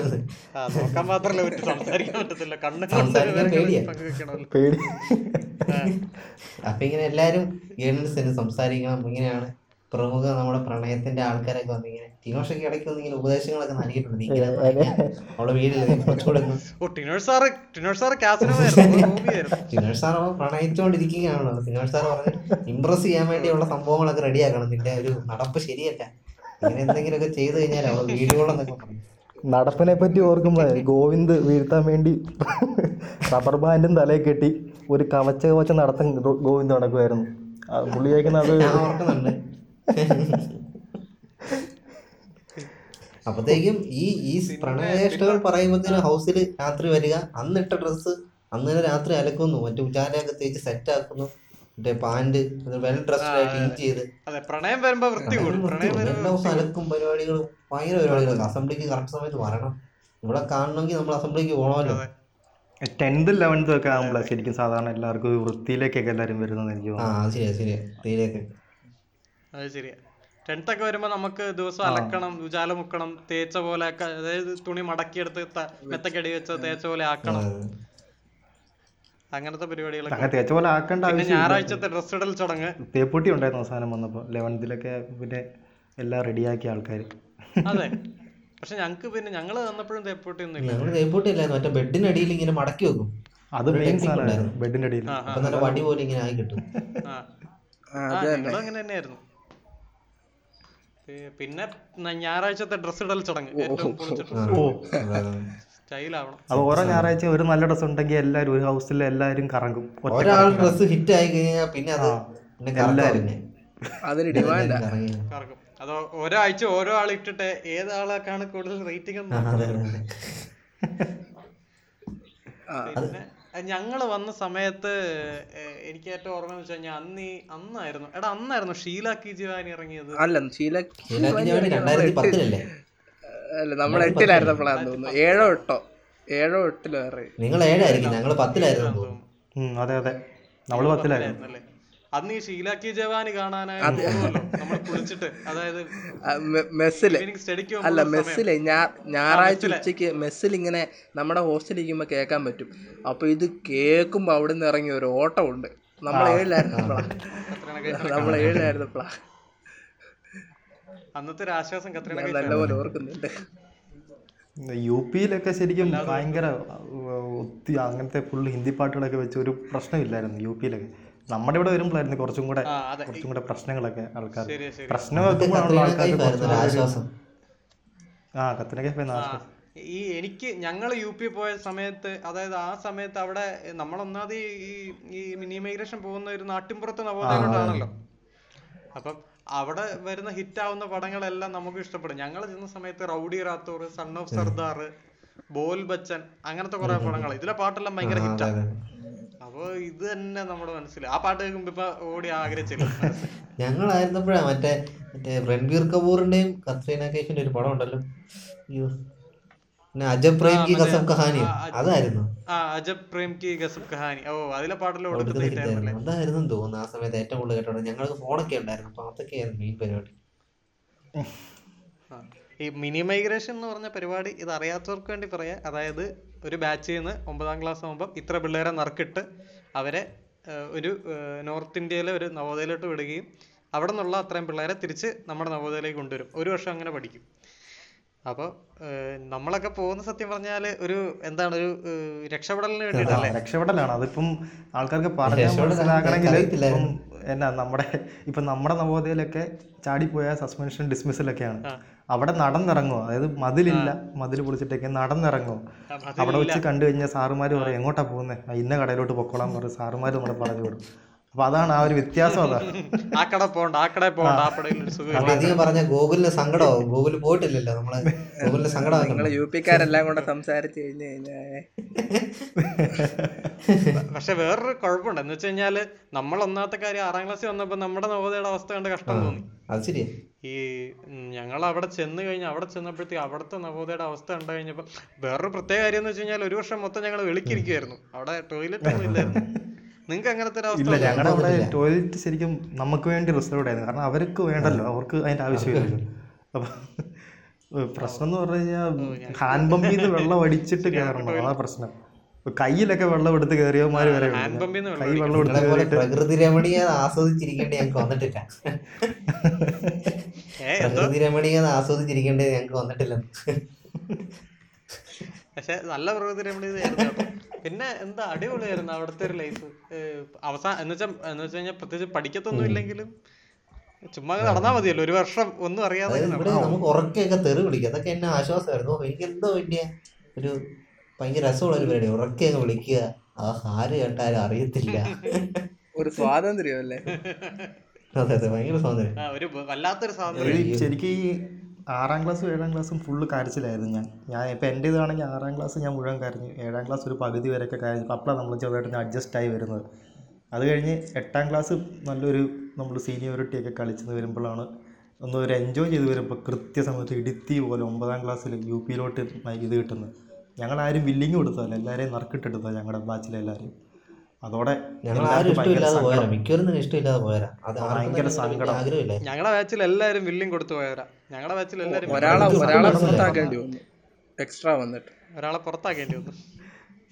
നോക്കാൻ പറ്റും. സംസാരിക്കാൻ പറ്റത്തില്ല. കണ്ണ് പേടി. അപ്പൊ ഇങ്ങനെ എല്ലാരും ഗേൾസിന് സംസാരിക്കണം. ഇങ്ങനെയാണ്. പ്രമുഖ നമ്മുടെ പ്രണയത്തിന്റെ ആൾക്കാരൊക്കെ വന്നിങ്ങനെ ടിനോഷൊക്കെ ഇടയ്ക്ക് വന്ന് ഇങ്ങനെ ഉപദേശങ്ങളൊക്കെ നൽകിയിട്ടുണ്ട്. ഇങ്ങനെ. അവളെ വീട്ടിൽ ടിനോഷ് സാർ പ്രണയിച്ചുകൊണ്ടിരിക്കുകയാണല്ലോ സാർ പറഞ്ഞു ഇമ്പ്രസ് ചെയ്യാൻ വേണ്ടിയുള്ള സംഭവങ്ങളൊക്കെ റെഡിയാക്കണം നിന്റെ ഒരു നടപ്പ് ശരിയല്ല. ഇങ്ങനെ എന്തെങ്കിലുമൊക്കെ ചെയ്തു കഴിഞ്ഞാൽ അവൾ വീടുകളെന്നൊക്കെ പറഞ്ഞു നടപ്പിനെ പറ്റി ഓർക്കുമ്പോ ഗോവിന്ദ് വീഴ്ത്താൻ വേണ്ടി റബ്ബർ ബാൻഡും തലയിൽ കെട്ടി ഒരു കവച്ച കവച്ച നടത്തം ഗോവിന്ദ് നടക്കുമായിരുന്നു ആ പുള്ളി അത് ഓർക്കുന്നുണ്ട്. അപ്പത്തേക്കും ഈ ഈ പ്രണയേഷ്ടകൾ പറയുമ്പോഴത്തേനും ഹൗസിൽ രാത്രി വരിക. അന്നിട്ട ഡ്രസ്സ് അന്ന് തന്നെ രാത്രി അലക്കുന്നു. മറ്റു ഉജാലയൊക്കെ തേച്ച് സെറ്റ് ആക്കുന്നു. മറ്റേ പാന്റ് വെൽ ഡ്രസ്ഡ് ആയിട്ട് ഈറ്റ് ചെയ്ത്. അതെ പ്രണയം വരുമ്പോ വൃത്തി കൂടും പ്രണയം എല്ലാ വരുമ്പോ അലക്കും പരിപാടികളും ഭയങ്കര പരിപാടികളും അസംബ്ലിക്ക് കറക്റ്റ് സമയത്ത് വരണം. ഇവിടെ കാണണമെങ്കിൽ നമ്മൾ അസംബ്ലിക്ക് പോകണമല്ലോ ടെൻത്ത് ലെവൻത്തും ഒക്കെ ആകുമ്പോഴാണ് ശരിക്കും സാധാരണ എല്ലാവർക്കും വൃത്തിയിലേക്കൊക്കെ എല്ലാവരും വരുന്നത് എനിക്ക് ആ അത് ശരിയാ ശരിയാ. തീരെയൊക്കെ അത് ശരിയാ. ടെൻത്ത് ഒക്കെ വരുമ്പോ നമുക്ക് ദിവസം അലക്കണം ഉജാല മുക്കണം തേച്ച പോലെ അതായത് തുണി മടക്കിയെടുത്ത് മെത്തക്കടി വെച്ച് തേച്ച പോലെ ആക്കണം. അങ്ങനത്തെ പരിപാടികളൊക്കെ അങ്ങനെ തേച്ച പോലെ ആക്കേണ്ട ഞായറാഴ്ചത്തെ ഡ്രസ് ഇടൽ ചടങ്ങ്. തേപ്പൂട്ടി ഉണ്ടായിരുന്നു അവസാനം വന്നപ്പോൾ ലെവൻത്തിലൊക്കെ പിന്നെ എല്ലാം റെഡിയാക്കിയ ആൾക്കാർ അതെ. പക്ഷെ ഞങ്ങക്ക് പിന്നെ ഞങ്ങൾ വന്നപ്പോഴും തേപ്പൂട്ടി ഒന്നും ഇല്ല. തേപ്പൂട്ടി അല്ലായിരുന്നു മറ്റേ ബെഡിനടിയിൽ ഇങ്ങനെ മടക്കി വെക്കും. അത് മെയിൻ സാധനമായിരുന്നു. ബെഡിന്റെ അടിയിൽ. വടി പോലെ ഇങ്ങനെ ആയി കിട്ടും. അങ്ങനെ തന്നെയായിരുന്നു. പിന്നെ ഞായറാഴ്ചത്തെ ഡ്രസ് ഇടൽ ചടങ്ങ്. അതെ, ഓരോ ഞായറാഴ്ച ഒരു നല്ല ഡ്രസ് ഉണ്ടെങ്കിൽ എല്ലാവരും ഒരു ഹൗസിൽ എല്ലാവരും കറങ്ങും. ഒറ്റ ഒരാൾ ഡ്രസ് ഹിറ്റ് ആയി കഴിഞ്ഞാൽ പിന്നെ അത് പിന്നെ കറക്കാം എല്ലാരും. അതിന് ഡിമാൻഡ് കറങ്ങി. അതോ ഓരോ ആഴ്ച ഓരോ ആൾ ഇട്ടിട്ട് ഏത് ആളാക്കാണ് കൂടുതൽ റേറ്റിംഗ് ആ, ഞങ്ങൾ വന്ന സമയത്ത് എനിക്ക് ഏറ്റവും ഓർമ്മ എന്ന് വെച്ച് കഴിഞ്ഞാൽ അന്ന് ഈ അന്നായിരുന്നു. എടാ അന്നായിരുന്നു ഷീല കി ജീവാനി ഇറങ്ങിയത്. അല്ല ഷീല അല്ല നമ്മൾ എട്ടിലായിരുന്നപ്പോഴാന്ന് തോന്നുന്നു. ഏഴോ എട്ടോ. ഏഴോ എട്ടിലോ നിങ്ങൾ ഏഴായിരിക്കും ഞങ്ങൾ പത്തിലായിരുന്നു അതെ അതെ. നമ്മൾ പത്തിലായിരുന്നു. അന്ന് ഈ ഷീല ജവാന് ജവാനി കാണാനായിട്ട് നമ്മൾ കുളിച്ചിട്ട്. അതായത് മെസ്സിൽ. അല്ല മെസ്സിലെ ഞായറാഴ്ച ഉച്ചയ്ക്ക് മെസ്സിൽ ഇങ്ങനെ നമ്മുടെ ഹോസ്റ്റലിൽ ഇരിക്കുമ്പോൾ കേൾക്കാൻ പറ്റും. അപ്പൊ ഇത് കേൾക്കുമ്പോ അവിടെ നിന്ന് ഇറങ്ങിയ ഒരു ഓട്ടമുണ്ട്. നമ്മൾ ഏഴിലായിരുന്നപ്പോഴാ നമ്മൾ ഏഴിലായിരുന്നപ്പോഴാ അന്നത്തെ ഒരു ആശ്വാസം നല്ലപോലെ ഓർക്കുന്നുണ്ട്. യു പിയിലൊക്കെ ശരിക്കും ഭയങ്കര ഒത്തിരി ഒത്തി അങ്ങനത്തെ ഫുൾ ഹിന്ദി പാട്ടുകളൊക്കെ വെച്ച് ഒരു പ്രശ്നമില്ലായിരുന്നു യു പിയിലൊക്കെ. നമ്മുടെ ഇവിടെ വരുമ്പോഴായിരുന്നു കുറച്ചും കൂടെ കുറച്ചും കൂടെ പ്രശ്നങ്ങളൊക്കെ ആൾക്കാർ പ്രശ്നം വെക്കുമ്പോഴാണല്ലോ ആൾക്കാർക്ക് ആ കത്തിനൊക്കെ ഈ എനിക്ക് ഞങ്ങൾ യു പി പോയ സമയത്ത് അതായത് ആ സമയത്ത് അവിടെ നമ്മളൊന്നാമത് ഈ ഈ മിനി മൈഗ്രേഷൻ പോകുന്ന ഒരു നാട്ടിൻപുറത്ത് നവോദയയിലോട്ടാണല്ലോ അപ്പം അവിടെ വരുന്ന ഹിറ്റ് ആവുന്ന പടങ്ങളെല്ലാം നമുക്ക് ഇഷ്ടപ്പെടും. ഞങ്ങൾ ചെന്ന സമയത്ത് rowdy Rathore son of Sardar Bol Bachchan അങ്ങനത്തെ കുറെ പടങ്ങൾ ഇതിലെ പാട്ടെല്ലാം ഭയങ്കര ഹിറ്റാണ്. അപ്പൊ ഇത് തന്നെ നമ്മുടെ മനസ്സിൽ ആ പാട്ട് കേൾക്കുമ്പോ ഇപ്പൊ ഓടി ആഗ്രഹിച്ചില്ല? ഞങ്ങളായിരുന്നപ്പോഴാ മറ്റേ മറ്റേ രൺബീർ കപൂറിന്റെയും കത്രീന കൈഫിന്റെ ഒരു പടം ഉണ്ടല്ലോ. അയ്യോ. അജബ് പ്രേം കി കസം കഹാനി അതായിരുന്നു. ആ അജബ് പ്രേം കി കഹാനി. ഓ അതിലെ അതായിരുന്നു തോന്നുന്നു ആ സമയത്ത് ഏറ്റവും കൂടുതൽ കേട്ടോ ഞങ്ങൾക്ക് ഫോണൊക്കെ ഉണ്ടായിരുന്നു. അപ്പൊ അതൊക്കെയായിരുന്നു മെയിൻ പരിപാടി. ഈ മിനി മൈഗ്രേഷൻ എന്ന് പറഞ്ഞ പരിപാടി ഇത് അറിയാത്തവർക്ക് വേണ്ടി പറയാം. അതായത് ഒരു ബാച്ചിൽ നിന്ന് ഒമ്പതാം ക്ലാസ് ആകുമ്പോൾ ഇത്ര പിള്ളേരെ നറുക്കിട്ട് അവരെ ഒരു നോർത്ത് ഇന്ത്യയിലെ ഒരു നവോദയയിലോട്ട് വിടുകയും അവിടെ നിന്നുള്ള അത്രയും പിള്ളേരെ തിരിച്ച് നമ്മുടെ നവോദയയിലേക്ക് കൊണ്ടുവരും. ഒരു വർഷം അങ്ങനെ പഠിക്കും. അപ്പോൾ നമ്മളൊക്കെ പോകുന്ന സത്യം പറഞ്ഞാൽ ഒരു എന്താണ് ഒരു രക്ഷപ്പെടലിന് വേണ്ടിയിട്ടല്ലേ? രക്ഷപ്പെടലാണ്. അതിപ്പം ആൾക്കാർക്ക് പറഞ്ഞാൽ. ഇപ്പം എന്നാ നമ്മുടെ ഇപ്പം നമ്മുടെ നവോദയയിലൊക്കെ ചാടിപ്പോയ സസ്പെൻഷൻ ഡിസ്മിസലൊക്കെയാണ്. അവിടെ നടന്നിറങ്ങുമോ അതായത് മതിലില്ല. മതിൽ പൊളിച്ചിട്ടൊക്കെ നടന്നിറങ്ങുമോ അവിടെ വെച്ച് കണ്ടു കഴിഞ്ഞാൽ സാറുമാർ പറയും എങ്ങോട്ടാ പോകുന്നത് ഇന്ന കടയിലോട്ട് പൊക്കോളാൻ പറയും. സാറുമാർ നമ്മളെ പറഞ്ഞു വിടും. അപ്പൊ അതാണ് ആ ഒരു വ്യത്യാസം അതാ. ആ കട പോണ്ട ആ പോണ്ട. അധികം പറഞ്ഞ ഗൂഗിളിന് സങ്കടമാവും ഗൂഗിൾ പോയിട്ടില്ലല്ലോ നമ്മൾ. ഗൂഗിളിന് സങ്കടമാവും നിങ്ങൾ യു പിക്കാരെല്ലാം കൂടെ സംസാരിച്ചു കഴിഞ്ഞു കഴിഞ്ഞാൽ പക്ഷെ വേറൊരു കുഴപ്പമുണ്ട്. എന്ന് വെച്ച് കഴിഞ്ഞാൽ നമ്മൾ ഒന്നാമത്തെ കാര്യം ആറാം ക്ലാസ്സിൽ വന്നപ്പോ നമ്മുടെ നവോദയയുടെ അവസ്ഥ കണ്ട് കഷ്ടം തോന്നി. അത് ശരിയാ. ഈ ഞങ്ങൾ അവിടെ ചെന്ന് കഴിഞ്ഞ അവിടെ ചെന്നപ്പോഴത്തേക്ക് അവിടുത്തെ നവോദയയുടെ അവസ്ഥ കണ്ടു കഴിഞ്ഞപ്പോ വേറൊരു പ്രത്യേക കാര്യം എന്ന് വെച്ച് കഴിഞ്ഞാൽ ഒരു വർഷം മൊത്തം ഞങ്ങൾ വെളിക്കിരിക്കുവായിരുന്നു. അവിടെ ടോയ്ലറ്റ് ഒന്നും ഇല്ലായിരുന്നു. നിങ്ങൾക്ക് അങ്ങനത്തെ ഒരു അവസ്ഥ? ഞങ്ങളുടെ അവിടെ ടോയ്ലറ്റ് ശരിക്കും നമുക്ക് വേണ്ടി റിസർവ് ആയിരുന്നു കാരണം അവർക്ക് വേണ്ടല്ലോ അവർക്ക് അതിന്റെ ആവശ്യമില്ലല്ലോ. അപ്പൊ പ്രശ്നം എന്ന് പറഞ്ഞു കഴിഞ്ഞാൽ ഹാൻഡ് പമ്പിൽ നിന്ന് വെള്ളം അടിച്ചിട്ട് കയറണം. അതാ പ്രശ്നം. കയ്യിലൊക്കെ വെള്ളം എടുത്ത് കയറിയവന്മാർ വരെ കൈ വെള്ളം എടുത്ത് പ്രകൃതി രമണീയ ആസ്വദിച്ചിരിക്കേണ്ടി ഞങ്ങൾക്ക് വന്നിട്ടില്ല. പ്രകൃതി രമണീയ ആസ്വദിച്ചിരിക്കേണ്ടത് ഞങ്ങൾക്ക് വന്നിട്ടില്ല. പക്ഷെ നല്ല പ്രകൃതി രമണീയതായിരുന്നു പിന്നെ എന്താ അടിപൊളിയായിരുന്നു അവിടുത്തെ ഒരു ലൈഫ് അവസാനം എന്ന് വെച്ചാൽ എന്ന് വെച്ച് കഴിഞ്ഞാൽ പ്രത്യേകിച്ച് പഠിക്കത്തൊന്നും ഇല്ലെങ്കിലും ചുമ്മാ നടന്നാ മതിയല്ലോ. ഒരു വർഷം ഒന്നും അറിയാതെ നമുക്ക് ഉറക്കെയൊക്കെ തെറി പിടിക്കും അതൊക്കെ എന്നെ ആശ്വാസമായിരുന്നു. എനിക്ക് എന്തോ വലിയ ഒരു ഭയങ്കര രസമുള്ള ഒരു പരിപാടി ഉറക്കെ അങ്ങ് വിളിക്കുക. ആ ആര് കേട്ടാലും അറിയത്തില്ല. ഒരു സ്വാതന്ത്ര്യം അല്ലേ? അതെ അതെ ഭയങ്കര സ്വാതന്ത്ര്യം. ഒരു വല്ലാത്തൊരു സ്വാതന്ത്ര്യം. ശരിക്കും ഈ ആറാം ക്ലാസ്സും ഏഴാം ക്ലാസ്സും ഫുള്ള് കരച്ചിലായിരുന്നു ഞാൻ. ഞാൻ ഇപ്പം എന്റെ ഇതാണെങ്കിൽ ആറാം ക്ലാസ് ഞാൻ മുഴുവൻ കരഞ്ഞു. ഏഴാം ക്ലാസ് ഒരു പകുതി വരെയൊക്കെ കരഞ്ഞു. അപ്പോഴാണ് നമ്മൾ ചെറുതായിട്ട് അഡ്ജസ്റ്റ് ആയി വരുന്നത്. അത് കഴിഞ്ഞ് എട്ടാം ക്ലാസ് നല്ലൊരു നമ്മൾ സീനിയോറിറ്റി ഒക്കെ കളിച്ചെന്ന് വരുമ്പോഴാണ് ഒന്ന് ഒരു എൻജോയ് ചെയ്ത് വരുമ്പോൾ കൃത്യസമയത്ത് ഇടുത്തി പോലെ ഒമ്പതാം ക്ലാസ്സിൽ യു പിയിലോട്ട് ഇത് കിട്ടുന്നത്. ഞങ്ങളാരും ബില്ലിങ് കൊടുത്തതല്ല എല്ലാവരെയും നറുക്കിട്ടെടുത്തത് ഞങ്ങളുടെ ബാച്ചിലെല്ലാവരും അതോടെ ഞങ്ങളെ ആരും എല്ലാവർക്കും ഭയങ്കര ഇഷ്ടമില്ലാതെ പോയാ സങ്കടം. മിക്കവരും തന്നെ ഇഷ്ടമില്ലാതെ പോയാ അത് ആർക്കും ഭയങ്കര തന്നെ വലിയ ഞങ്ങളുടെ ബാച്ചിൽ എല്ലാവരും വില്ലിങ് കൊടുത്തു പോയവരാ. ഞങ്ങളുടെ ബാച്ചിൽ എല്ലാവരും ഒരാളെ ഒരാളെ പുറത്താക്കേണ്ടി വന്നു. എക്സ്ട്രാ വന്നിട്ട്. ഒരാളെ പുറത്താക്കേണ്ടി വന്നു.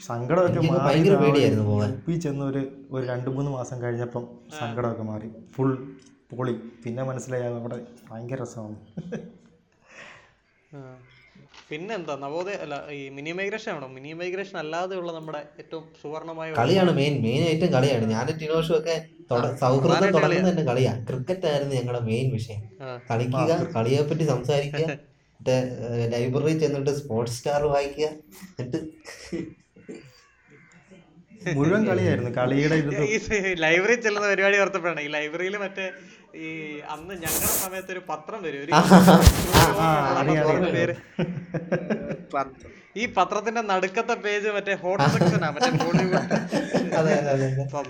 സങ്കടമൊക്കെ മാറി ചെന്ന് ഒരു ഒരു രണ്ട് മൂന്ന് മാസം കഴിഞ്ഞപ്പം സങ്കടമൊക്കെ മാറി. ഫുൾ പൊളി. പിന്നെ മനസ്സിലായി അവിടെ ഭയങ്കര രസമാണ്. പിന്നെന്താ നവോദയ അല്ല ഈ മിനി മൈഗ്രേഷൻ ആണോ? മിനി മൈഗ്രേഷൻ അല്ലാതെ ഉള്ള നമ്മുടെ ഏറ്റവും സുവർണമായ കളിയാണ് മെയിൻ മെയിൻ ആയിട്ടും കളിയാണ്. ഞാൻ ടിനോഷും ഒക്കെ സൗഹൃദം തുടങ്ങുന്ന തുടങ്ങുന്നത് തന്നെ കളിയാണ് ക്രിക്കറ്റ് ആയിരുന്നു ഞങ്ങളുടെ മെയിൻ വിഷയം. കളിക്കുക കളിയെ പറ്റി സംസാരിക്കുക മറ്റേ ലൈബ്രറി ചെന്നിട്ട് സ്പോർട്സ് സ്റ്റാർ വായിക്കുക എന്നിട്ട് മുഴുവൻ കളിയായിരുന്നു. കളിയുടെ ലൈബ്രറി ചെല്ലുന്ന പരിപാടി ഓർത്തപ്പോഴാണ്. ഈ ലൈബ്രറിയിൽ മറ്റേ ഈ അന്ന് ഞങ്ങളുടെ സമയത്ത് ഒരു പത്രം വരും. ഈ പത്രത്തിന്റെ നടുക്കത്തെ പേജ് മറ്റേ ഹോട്ട് സെക്ഷനാ മറ്റേ ബോളിവുഡ്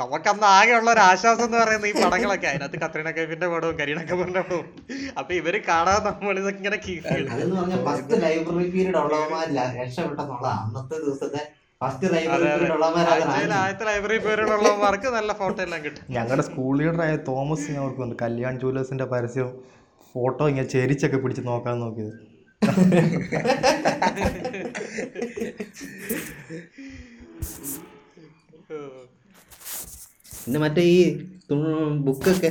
നമുക്കന്ന് ആകെ ഉള്ള ഒരു ആശ്വാസം എന്ന് പറയുന്നത് ഈ പടങ്ങളൊക്കെ. അതിനകത്ത് കത്രീന കൈഫിന്റെ പടവും കരീന കപൂറിന്റെ പടവും അപ്പൊ ഇവർ കാണാതെ നമ്മൾ ഇതൊക്കെ കീപ്പ് പറഞ്ഞാൽ ഫസ്റ്റ് ലൈബ്രറി പീരീഡ് ഉള്ളവന്മാർ രക്ഷപ്പെട്ടെന്നുള്ളതാ അന്നത്തെ ദിവസത്തെ ഞങ്ങളുടെ സ്കൂൾ ലീഡറായ തോമസ് ഞാൻ ഓർക്കുന്നുണ്ട് കല്യാൺ ജുവലേഴ്സിന്റെ പരസ്യം ഫോട്ടോ ഇങ്ങനെ ചെരിച്ചൊക്കെ പിടിച്ച് നോക്കാൻ നോക്കിയത്. പിന്നെ മറ്റേ ഈ ബുക്കൊക്കെ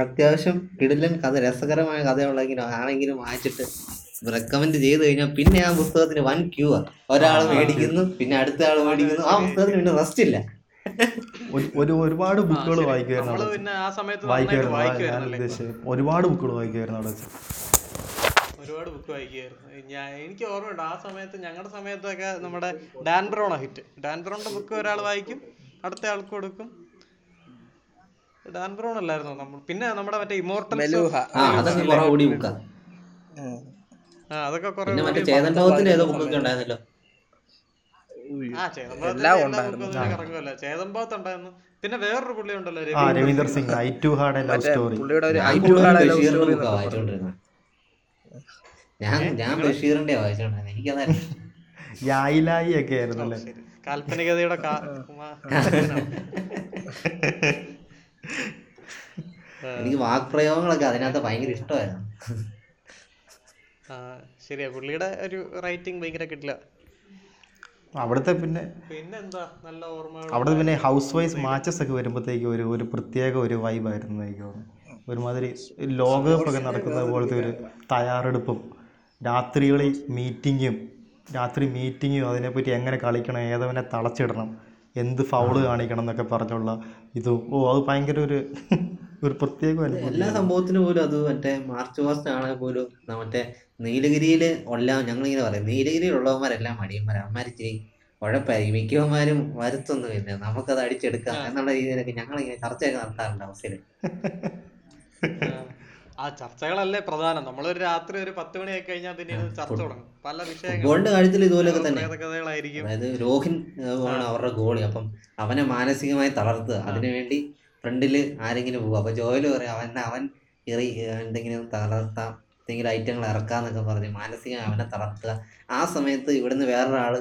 അത്യാവശ്യം കിടിലൻ കഥ രസകരമായ കഥയുള്ളെങ്കിലും ആണെങ്കിലും വായിച്ചിട്ട് റെക്കമെൻഡ് ചെയ്ത് കഴിഞ്ഞാൽ പിന്നെ ആ പുസ്തകത്തിന് വൻ ക്യൂ ആ. ഒരാൾ മേടിക്കുന്നു പിന്നെ അടുത്ത ആൾ മേടിക്കുന്നു. ആ പുസ്തകത്തിന് പിന്നെ റെസ്റ്റ് ഇല്ല. ഒരു- ഒരു ഒരുപാട് ബുക്കുകൾ വായിക്കുമായിരുന്നു ഒരുപാട് ബുക്കുകൾ വായിക്കുമായിരുന്നു അവിടെ ഒരുപാട് ബുക്ക് വായിക്കുമായിരുന്നു ഞാൻ എനിക്ക് ഓർമ്മയുണ്ട്. ആ സമയത്ത് ഞങ്ങളുടെ സമയത്തൊക്കെ നമ്മുടെ ഡാൻ ബ്രോണ ഹിറ്റ്. ഡാൻ ബ്രൗണിന്റെ ബുക്ക് ഒരാൾ വായിക്കും അടുത്ത ആൾക്ക് കൊടുക്കും. ഡാൻ ബ്രൗൺ അല്ലായിരുന്നു? നമ്മൾ പിന്നെ നമ്മുടെ മറ്റേ ഇമോർട്ടൽ പിന്നെ മറ്റേ ചേതൻ ഭവത്തിന്റെ ഏതോ ബുക്കൊക്കെ ഉണ്ടായിരുന്നല്ലോ ആ ചേതമ്പാവത്തിന്റെ എല്ലാം ഉണ്ടായിരുന്നു. പിന്നെ വേറൊരു പുള്ളി ഉണ്ടല്ലോ Ravinder Singh. I too had love story. പുള്ളിയുടെ ഒരു I too had love story ഞാൻ ഞാൻ ബഷീറിന്റെ വായിച്ചോണ്ടിരുന്നത് എനിക്കതായിരുന്നു യായിലായി ഒക്കെ ആയിരുന്നു അല്ലേ. കാൽപ്പനികതയുടെ എനിക്ക് വാക്പ്രയോഗങ്ങളൊക്കെ അതിനകത്ത് ഭയങ്കര ഇഷ്ടമായിരുന്നു. ആ, ശരിയാ. പുള്ളിയുടെ ഒരു റൈറ്റിംഗ് ഭയങ്കര കിട്ടില്ല അവിടുത്തെ പിന്നെ പിന്നെന്താ? നല്ല ഓർമ്മ അവിടെ പിന്നെ ഹൗസ് വൈസ് മാച്ചസ് ഒക്കെ വരുമ്പോഴത്തേക്ക് ഒരു ഒരു പ്രത്യേക ഒരു വൈബായിരുന്നു എനിക്ക് തോന്നുന്നു. ഒരുമാതിരി ലോകകപ്പ് ഒക്കെ നടക്കുന്ന പോലത്തെ ഒരു തയ്യാറെടുപ്പും രാത്രികളിൽ മീറ്റിങ്ങും രാത്രി മീറ്റിങ്ങും അതിനെപ്പറ്റി എങ്ങനെ കളിക്കണം ഏതവനെ തളച്ചിടണം എന്ത് ഫൗൾ കാണിക്കണം എന്നൊക്കെ പറഞ്ഞുള്ള ഇതും. ഓ അത് ഭയങ്കര ഒരു ഒരു പ്രത്യേക. എല്ലാ സംഭവത്തിനും പോലും അത് മറ്റേ മാർച്ച് പാസ്റ്റ് ആണെങ്കിൽ പോലും മറ്റേ നീലഗിരിയിൽ ഉള്ള ഞങ്ങളിങ്ങനെ പറയും നീലഗിരിയിലുള്ളവന്മാരെല്ലാം മടിയന്മാർ അമ്മമാരിച്ചിരി ഉഴപ്പായിരിക്കും മിക്കവന്മാരും വരുത്തൊന്നുമില്ല. നമുക്കത് അടിച്ചെടുക്കാം എന്നുള്ള രീതിയിലൊക്കെ ഞങ്ങളിങ്ങനെ ചർച്ചയൊക്കെ നടത്താറുണ്ട് അവസ്ഥയിൽ ആ ചർച്ചകളല്ലേ പ്രധാനം. നമ്മൾ ഒരു രാത്രി ഒരു പത്ത് മണിയായി കഴിഞ്ഞാൽ പിന്നെ ചർച്ച തുടങ്ങും. പല വിഷയങ്ങളും. ഫുട്ബോളിന്റെ കാര്യത്തിൽ ഇതുപോലെയൊക്കെ തന്നെ. കഥകളായിരിക്കും അതായത് രോഹിൻ ആണ് അവരുടെ ഗോളി. അപ്പം അവനെ മാനസികമായി തളർത്തുക. അതിനുവേണ്ടി ഫ്രണ്ടിൽ ആരെങ്കിലും പോകും അപ്പോൾ ജോയിൽ പറയും അവൻ അവൻ എറി എന്തെങ്കിലും തളർത്താം എന്തെങ്കിലും ഐറ്റങ്ങൾ ഇറക്കാമെന്നൊക്കെ പറഞ്ഞ് മാനസികം അവനെ തളർത്തുക. ആ സമയത്ത് ഇവിടുന്ന് വേറൊരാൾ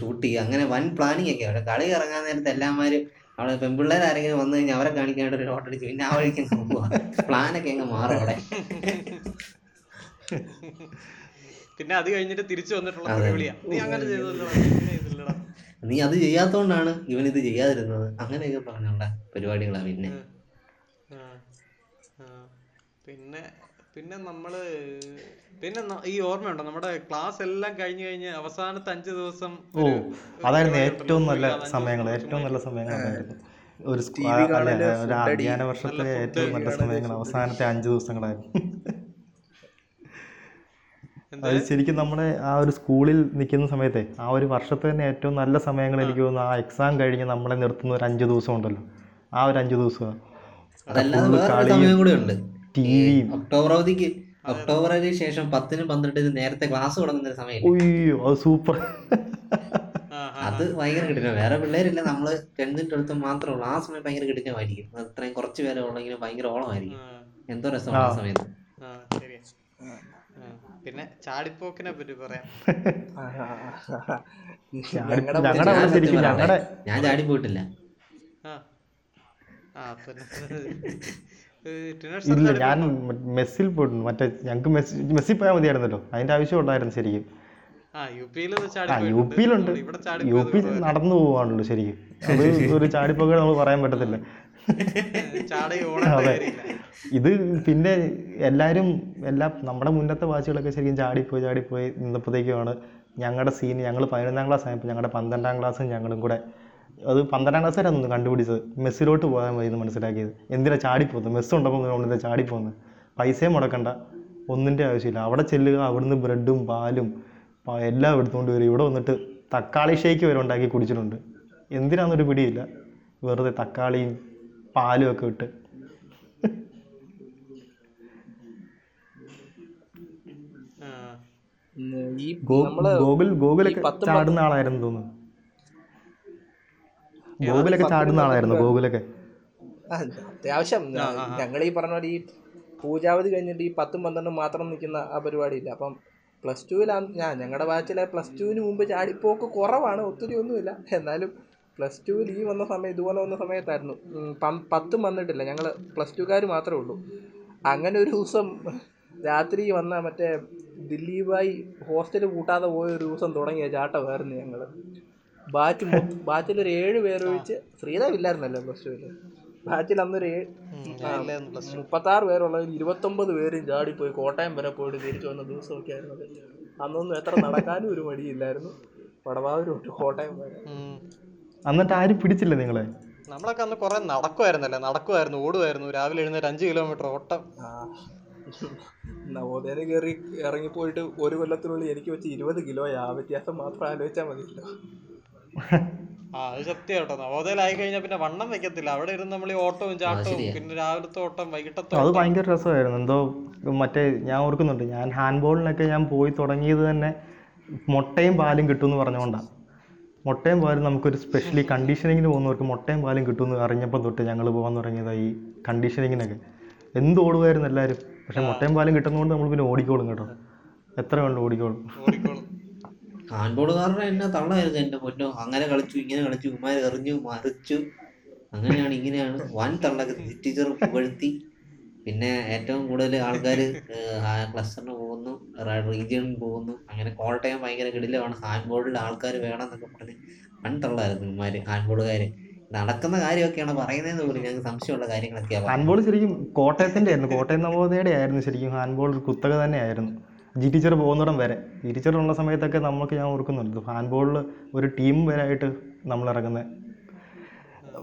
ഷൂട്ട് ചെയ്യുക. അങ്ങനെ വൻ പ്ലാനിങ് ഒക്കെ. അവിടെ കളി ഇറങ്ങാൻ നേരത്തെ എല്ലാമാരും അവിടെ പെൺപിള്ളേർ ആരെങ്കിലും വന്നു കഴിഞ്ഞാൽ അവരെ കാണിക്കാണ്ട് ഒരു ഷോട്ട് അടിച്ചു പിന്നെ ആ വഴിക്ക് പ്ലാനൊക്കെ അങ്ങ് മാറും അവിടെ. പിന്നെ അത് കഴിഞ്ഞിട്ട് തിരിച്ചു വന്നിട്ടുള്ള നീ അങ്ങനെ ചെയ്തല്ലോ നീ അത് ചെയ്യാത്തോണ്ടാണ് ഇവൻ ഇത് ചെയ്യാതിരുന്നത്. അങ്ങനെയൊക്കെ പറഞ്ഞുള്ള പരിപാടികളാ പിന്നെ. പിന്നെ പിന്നെ നമ്മൾ പിന്നെ ഈ ഓർമ്മയുണ്ടോ? നമ്മുടെ ക്ലാസ് എല്ലാം കഴിഞ്ഞു കഴിഞ്ഞ് അവസാനത്തെ അഞ്ചു ദിവസം ഓ ഒരു- അതായിരുന്നു ഏറ്റവും നല്ല സമയങ്ങൾ. ഏറ്റവും നല്ല സമയങ്ങളായിരുന്നു ഒരു ഒരു അധ്യയന വർഷത്തിലെ ഏറ്റവും നല്ല സമയങ്ങൾ അവസാനത്തെ അഞ്ചു ദിവസങ്ങളായിരുന്നു? അത് ശരിക്കും നമ്മുടെ ആ ഒരു സ്കൂളിൽ നിൽക്കുന്ന സമയത്തെ ആ ഒരു വർഷത്തെ തന്നെ ഏറ്റവും നല്ല സമയങ്ങൾ എനിക്ക് തോന്നുന്നു ആ എക്സാം കഴിഞ്ഞ് നമ്മളെ നിർത്തുന്ന ഒരു അഞ്ച് ദിവസം ഉണ്ടല്ലോ. ആ ഒരു അഞ്ച് ദിവസം. അതല്ലാതെ full വേറൊരു കളിയും, സമയം കൂടെ ഉണ്ട്. ടിവിയും ഒക്ടോബർ അവധിക്ക് ഒക്ടോബറിന് ശേഷം പത്തിനും പന്ത്രണ്ടിനും നേരത്തെ ക്ലാസ് തുടങ്ങുന്ന ഒരു സമയം ഒയ്യോ അത് സൂപ്പർ. അത് ഭയങ്കര കിട്ടില്ല വേറെ പിള്ളേരില്ല നമ്മൾ ടെൻത്തിന്റെ അടുത്ത് മാത്രമേ ഉള്ളൂ. ആ സമയം ഭയങ്കര കിട്ടിഞ്ഞമായിരിക്കും അത്രയും കുറച്ച് പേരെ ഉള്ളെങ്കിലും ഭയങ്കര ഓളമായിരിക്കും. എന്തോ രസമാണ് ആ സമയത്ത്. പിന്നെ ചാടിപ്പോക്കിനെ പറ്റി പറയാം. ഞാൻ സത്യം ശരിക്കും പറയട്ടെ, ഞങ്ങളുടെ ഞാൻ ചാടി പോയിട്ടില്ല. ആ. ആ പിന്നെ ഏ, ഇല്ല ഞാൻ മെസ്സിൽ പോയിട്ടുണ്ട്. മറ്റേ ഞങ്ങക്ക് മെസ്സി മെസ്സിൽ പോയാൽ മതിയായിരുന്നല്ലോ. അതിന്റെ ആവശ്യം ഉണ്ടായിരുന്നു ശരിക്കും. ആ യു. പിയിലുണ്ട് യു പി നടന്നു പോവാണല്ലോ ശരിക്കും. അത് ഒരു ചാടിപ്പോക്കെ നമുക്ക് പറയാൻ പറ്റത്തില്ല. ഇത് പിന്നെ എല്ലാവരും എല്ലാ നമ്മുടെ മുന്നത്തെ ബാച്ചുകളൊക്കെ ശരിക്കും ചാടിപ്പോയി ചാടിപ്പോയി നിന്നപ്പോഴത്തേക്കുമാണ് ഞങ്ങളുടെ സീൻ ഞങ്ങൾ പതിനൊന്നാം ക്ലാസ് ആയപ്പോൾ ഞങ്ങളുടെ പന്ത്രണ്ടാം ക്ലാസ്സും ഞങ്ങളും കൂടെ അത് പന്ത്രണ്ടാം ക്ലാസ് വരെ ഒന്ന് കണ്ടുപിടിച്ചത്. മെസ്സിലോട്ട് പോകാൻ മതി എന്ന് മനസ്സിലാക്കിയത്. എന്തിനാ ചാടിപ്പോകുന്നത്? മെസ്സ് ഉണ്ടപ്പോൾ നമ്മൾ ചാടിപ്പോകുന്നത്? പൈസയും മുടക്കണ്ട. ഒന്നിന്റെ ആവശ്യമില്ല. അവിടെ ചെല്ലുക അവിടുന്ന് ബ്രെഡും പാലും എല്ലാം എടുത്തുകൊണ്ട് വരും. ഇവിടെ വന്നിട്ട് തക്കാളി ഷേക്ക് വരെ ഉണ്ടാക്കി കുടിച്ചിട്ടുണ്ട്. എന്തിനാന്നൊരു പിടിയില്ല. വെറുതെ തക്കാളിയും പാലും ഒക്കെ ഇട്ട്. ആ. ഈ ഗോകുൽ ഗോകുലൊക്കെ ചാടുന്ന ആളായിരുന്നു തോന്നുന്നു. ഗോകുലൊക്കെ ചാടുന്ന ആളായിരുന്നു ഗോകുലൊക്കെ. അത്യാവശ്യം ഞങ്ങൾ ഈ പറഞ്ഞ പോലെ ഈ പൂജാവധി കഴിഞ്ഞിട്ട് ഈ പത്തും പന്ത്രണ്ടും മാത്രം നിൽക്കുന്ന ആ പരിപാടിയില്ല. അപ്പം പ്ലസ് ടുവിലാണ് ഞാൻ ഞങ്ങളുടെ ബാച്ചിലെ പ്ലസ് ടുവിന് മുമ്പ് ചാടിപ്പോക്ക് കുറവാണ് ഒത്തിരി ഒന്നുമില്ല. എന്നാലും പ്ലസ് ടുവിൽ ഈ വന്ന സമയം ഇതുപോലെ വന്ന സമയത്തായിരുന്നു. പത്തും വന്നിട്ടില്ല. ഞങ്ങൾ പ്ലസ് ടുക്കാർ മാത്രമേ ഉള്ളൂ. അങ്ങനെ ഒരു ദിവസം രാത്രി വന്ന മറ്റേ ദില്ലീപായി ഹോസ്റ്റൽ കൂട്ടാതെ പോയ ഒരു ദിവസം തുടങ്ങിയ ചാട്ട ചാട്ടമായിരുന്നു ഞങ്ങൾ ബാച്ച് ബാച്ചിൽ ഒരു ഏഴ് പേര് ഒഴിച്ച് ശ്രീദേവ് ഇല്ലായിരുന്നല്ലോ പ്ലസ് ടുവിൽ ബാച്ചിൽ അന്നൊരു മുപ്പത്താറ് പേരുള്ളതിൽ ഇരുപത്തൊമ്പത് പേരും ചാടിപ്പോയി കോട്ടയം വരെ പോയിട്ട് തിരിച്ചു വന്ന ദിവസമൊക്കെ ആയിരുന്നു അന്നൊന്നും എത്ര നടക്കാനും ഒരു മടിയില്ലായിരുന്നു. വടവാവൂർ തൊട്ട് കോട്ടയം വരെ. എന്നിട്ട് ആരും പിടിച്ചില്ല നിങ്ങളെ? നമ്മളൊക്കെ അന്ന് കുറെ നടക്കുമായിരുന്നല്ലേ നടക്കുമായിരുന്നു ഓടുമായിരുന്നു രാവിലെ എഴുന്നേറ്റ് അഞ്ച് കിലോമീറ്റർ ഓട്ടം. നവോദയന് കയറി ഇറങ്ങിപ്പോയിട്ട് ഒരു കൊല്ലത്തിനുള്ളിൽ എനിക്ക് വെച്ച് ഇരുപത് കിലോയാ ആ വ്യത്യാസം മാത്രം ആലോചിച്ചാൽ മതിയല്ലോ. ആ അത് സത്യം കേട്ടോ. ആയി കഴിഞ്ഞാൽ പിന്നെ വണ്ണം വെക്കത്തില്ല. അവിടെ ഇരുന്ന് നമ്മൾ ഈ ഓട്ടവും ചാട്ടവും പിന്നെ രാവിലത്തെ ഓട്ടം വൈകിട്ടത്തെ അത് ഭയങ്കര രസമായിരുന്നു. എന്തോ മറ്റേ ഞാൻ ഓർക്കുന്നുണ്ട്. ഞാൻ ഹാൻഡ് ബോളിനൊക്കെ ഞാൻ പോയി തുടങ്ങിയത് തന്നെ മുട്ടയും പാലും കിട്ടുമെന്ന് പറഞ്ഞുകൊണ്ടാണ് മുട്ടയും പാലും നമുക്കൊരു സ്പെഷ്യലി കണ്ടീഷനിങ്ങിന് പോകുന്നവർക്ക് മുട്ടയും പാലും കിട്ടുമെന്ന് അറിഞ്ഞപ്പോൾ തൊട്ട് ഞങ്ങൾ പോകാൻ തുടങ്ങിയതാണ് ഈ കണ്ടീഷനിങ്ങിനൊക്കെ എന്ത് ഓടുമായിരുന്നു എല്ലാവരും പക്ഷെ മുട്ടയും പാലും കിട്ടുന്നതുകൊണ്ട് നമ്മൾ പിന്നെ ഓടിക്കോളും കേട്ടോ. എത്ര കണ്ടു ഓടിക്കോളും? ഹാൻഡ്ബോളുകാരുടെ എന്നെ തള്ളായിരുന്നു എന്റെ പൊന്നോ. അങ്ങനെ കളിച്ചു ഇങ്ങനെ കളിച്ചു ഉമാർ എറിഞ്ഞു മറിച്ചു. അങ്ങനെയാണ് ഇങ്ങനെയാണ്. വൻ തള്ളൊക്കെ ടീച്ചർ പുകഴ്ത്തി. പിന്നെ ഏറ്റവും കൂടുതൽ ആൾക്കാർ ക്ലസ്റ്ററിന് പോകുന്നു റീജിയണിൽ പോകുന്നു. അങ്ങനെ കോട്ടയം ഭയങ്കര കിടിലമാണ്. ഹാൻഡ്ബോളിൽ ആൾക്കാർ വേണം എന്നൊക്കെ പറഞ്ഞ് വൻ തള്ളായിരുന്നു ഉമാര് ഹാൻഡ്ബോളുകാർ നടക്കുന്ന കാര്യമൊക്കെയാണ് പറയുന്നതെന്ന് പോലും ഞങ്ങൾക്ക് സംശയമുള്ള കാര്യങ്ങളൊക്കെയാണ് ഹാൻഡ്ബോൾ ശരിക്കും കോട്ടയത്തിന്റെ ആയിരുന്നു. കോട്ടയം നവോദയയുടെ ആയിരുന്നു ശരിക്കും. ഹാൻഡ്ബോൾ ഒരു കുത്തക തന്നെയായിരുന്നു. ജി ടീച്ചർ പോകുന്നിടം വരെ. ജി ടീച്ചർ ഉള്ള സമയത്തൊക്കെ നമുക്ക് ഞാൻ ഓർക്കുന്നുണ്ട്. ഹാൻഡ്ബോളിൽ ഒരു ടീം വരായിട്ട് നമ്മൾ ഇറങ്ങുന്നത്.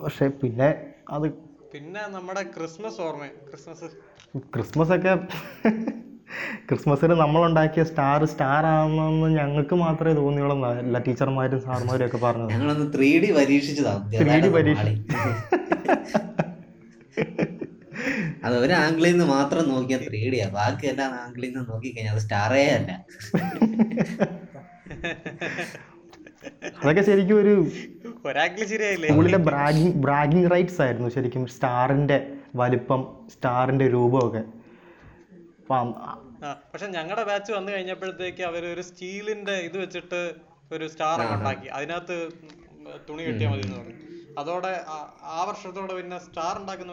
പക്ഷേ പിന്നെ അത് പിന്നെ നമ്മുടെ ക്രിസ്മസ് ഓർമ്മ ക്രിസ്മസ്. ക്രിസ്മസ് ഒക്കെ ക്രിസ്മസിന് നമ്മളുണ്ടാക്കിയ സ്റ്റാർ സ്റ്റാർ ആണെന്ന് ഞങ്ങൾക്ക് മാത്രമേ തോന്നിയുള്ളൂ. എല്ലാ ടീച്ചർമാരും സാറുമാരും ഒക്കെ പറഞ്ഞത്. ഞങ്ങളൊന്ന് ത്രീ ഡി പരീക്ഷിച്ചതാണ് 3D പരീക്ഷ. അത് ഒരു ആംഗിളിൽ നിന്ന് മാത്രം നോക്കിയാൽ ത്രീ ഡിയാ ബാക്കി എല്ലാ ആംഗിളിൽ നിന്ന് നോക്കിക്കഴിഞ്ഞാൽ അത് സ്റ്റാറേ അല്ല. അതൊക്കെ ശരിക്കും ഒരു സ്കൂളിലെ ബ്രാഗിങ് ബ്രാഗിങ് റൈറ്റ്സ് ആയിരുന്നു ശരിക്കും സ്റ്റാറിന്റെ വലിപ്പം സ്റ്റാറിന്റെ രൂപമൊക്കെ. പക്ഷെ ഞങ്ങളുടെ ബാച്ച് വന്നു കഴിഞ്ഞപ്പോഴത്തേക്ക് അവർ ഒരു സ്റ്റീലിന്റെ ഇത് വെച്ചിട്ട് ഒരു സ്റ്റാർ ഉണ്ടാക്കി. അതിനകത്ത് തുണി കെട്ടിയാൽ മതി എന്ന് പറഞ്ഞു. അതോടെ ആ- വർഷത്തോടെ പിന്നെ സ്റ്റാർ ഉണ്ടാക്കുന്ന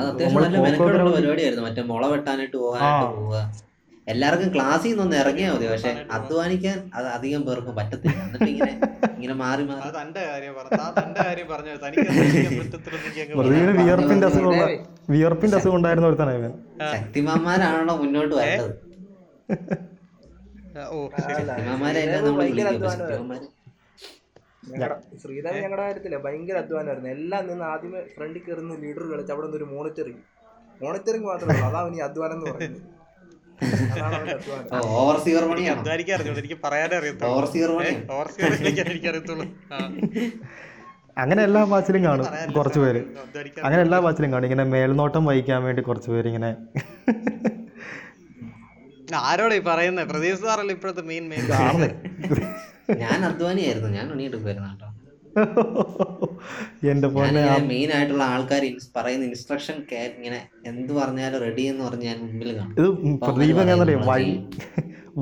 അത് ഞങ്ങൾ അങ്ങ് പരിപാടിയായിരുന്നു. മറ്റേ മുള വെട്ടാനായിട്ട് പോകാനായിട്ട് പോവുക. എല്ലാവർക്കും ക്ലാസ്സിൽ നിന്ന് ഇറങ്ങിയാൽ മതി. പക്ഷെ അധ്വാനിക്കാൻ അത് അധികം പേർക്കും പറ്റത്തില്ല. എന്നിട്ട് ഇങ്ങനെ ഇങ്ങനെ മാറി മാറി. അത് തന്റെ കാര്യം പറഞ്ഞു വിയർപ്പിന്റെ അസുഖം ഉണ്ടായിരുന്ന ഒരുത്താണ് ഇവൻ. ശക്തിമാന്മാരാണല്ലോ മുന്നോട്ട് വരേണ്ടത്. ശ്രീധരൻ ഞങ്ങളുടെ കാര്യത്തിൽ ഭയങ്കര അധ്വാനമായിരുന്നു. എല്ലാം നിന്ന് ആദ്യമേ ഫ്രണ്ടിൽ കയറുന്ന ലീഡർ കളിച്ച് അവിടെ നിന്ന് ഒരു മോണിറ്ററിങ് മോണിറ്ററിങ് മാത്രമേ ഉള്ളൂ. അതാണ് അവന് അധ്വാനം എന്ന് പറയുന്നത്. അതാണ് അവന്റെ അധ്വാനം ഓവർ സീവർ പണിയാണ്? അധ്വാനിക്കാൻ അറിഞ്ഞോളൂ എനിക്ക് പറയാനേ അറിയത്തുള്ളൂ. ഓവർ മണി ഓവർസിക്കാൻ എനിക്ക് അറിയത്തുള്ളൂ. അങ്ങനെ എല്ലാ ബാച്ചിലും കാണും കുറച്ച് പേര്. അങ്ങനെ എല്ലാ ബാച്ചിലും കാണും. ഇങ്ങനെ മേൽനോട്ടം വഹിക്കാൻ വേണ്ടി കുറച്ച് പേര് ഇങ്ങനെ. ആരോടെ ഈ പറയുന്നത് പ്രദീപ് സാറല്ലേ ഇപ്പോഴത്തെ മെയിൻ മെയിൻ ഞാൻ അധ്വാനിയായിരുന്നു. ഞാൻ ഉണിയെടുക്കുമായിരുന്നു കേട്ടോ എന്റെ പോലെ മെയിൻ ആയിട്ടുള്ള ആൾക്കാർ പറയുന്ന ഇൻസ്ട്രക്ഷൻ ഇങ്ങനെ എന്ത് പറഞ്ഞാലും റെഡി എന്ന് പറഞ്ഞ് ഞാൻ മുമ്പിൽ കാണും. ഇത് പ്രദീപ് എങ്ങനെയാണെന്നറിയോ വഴി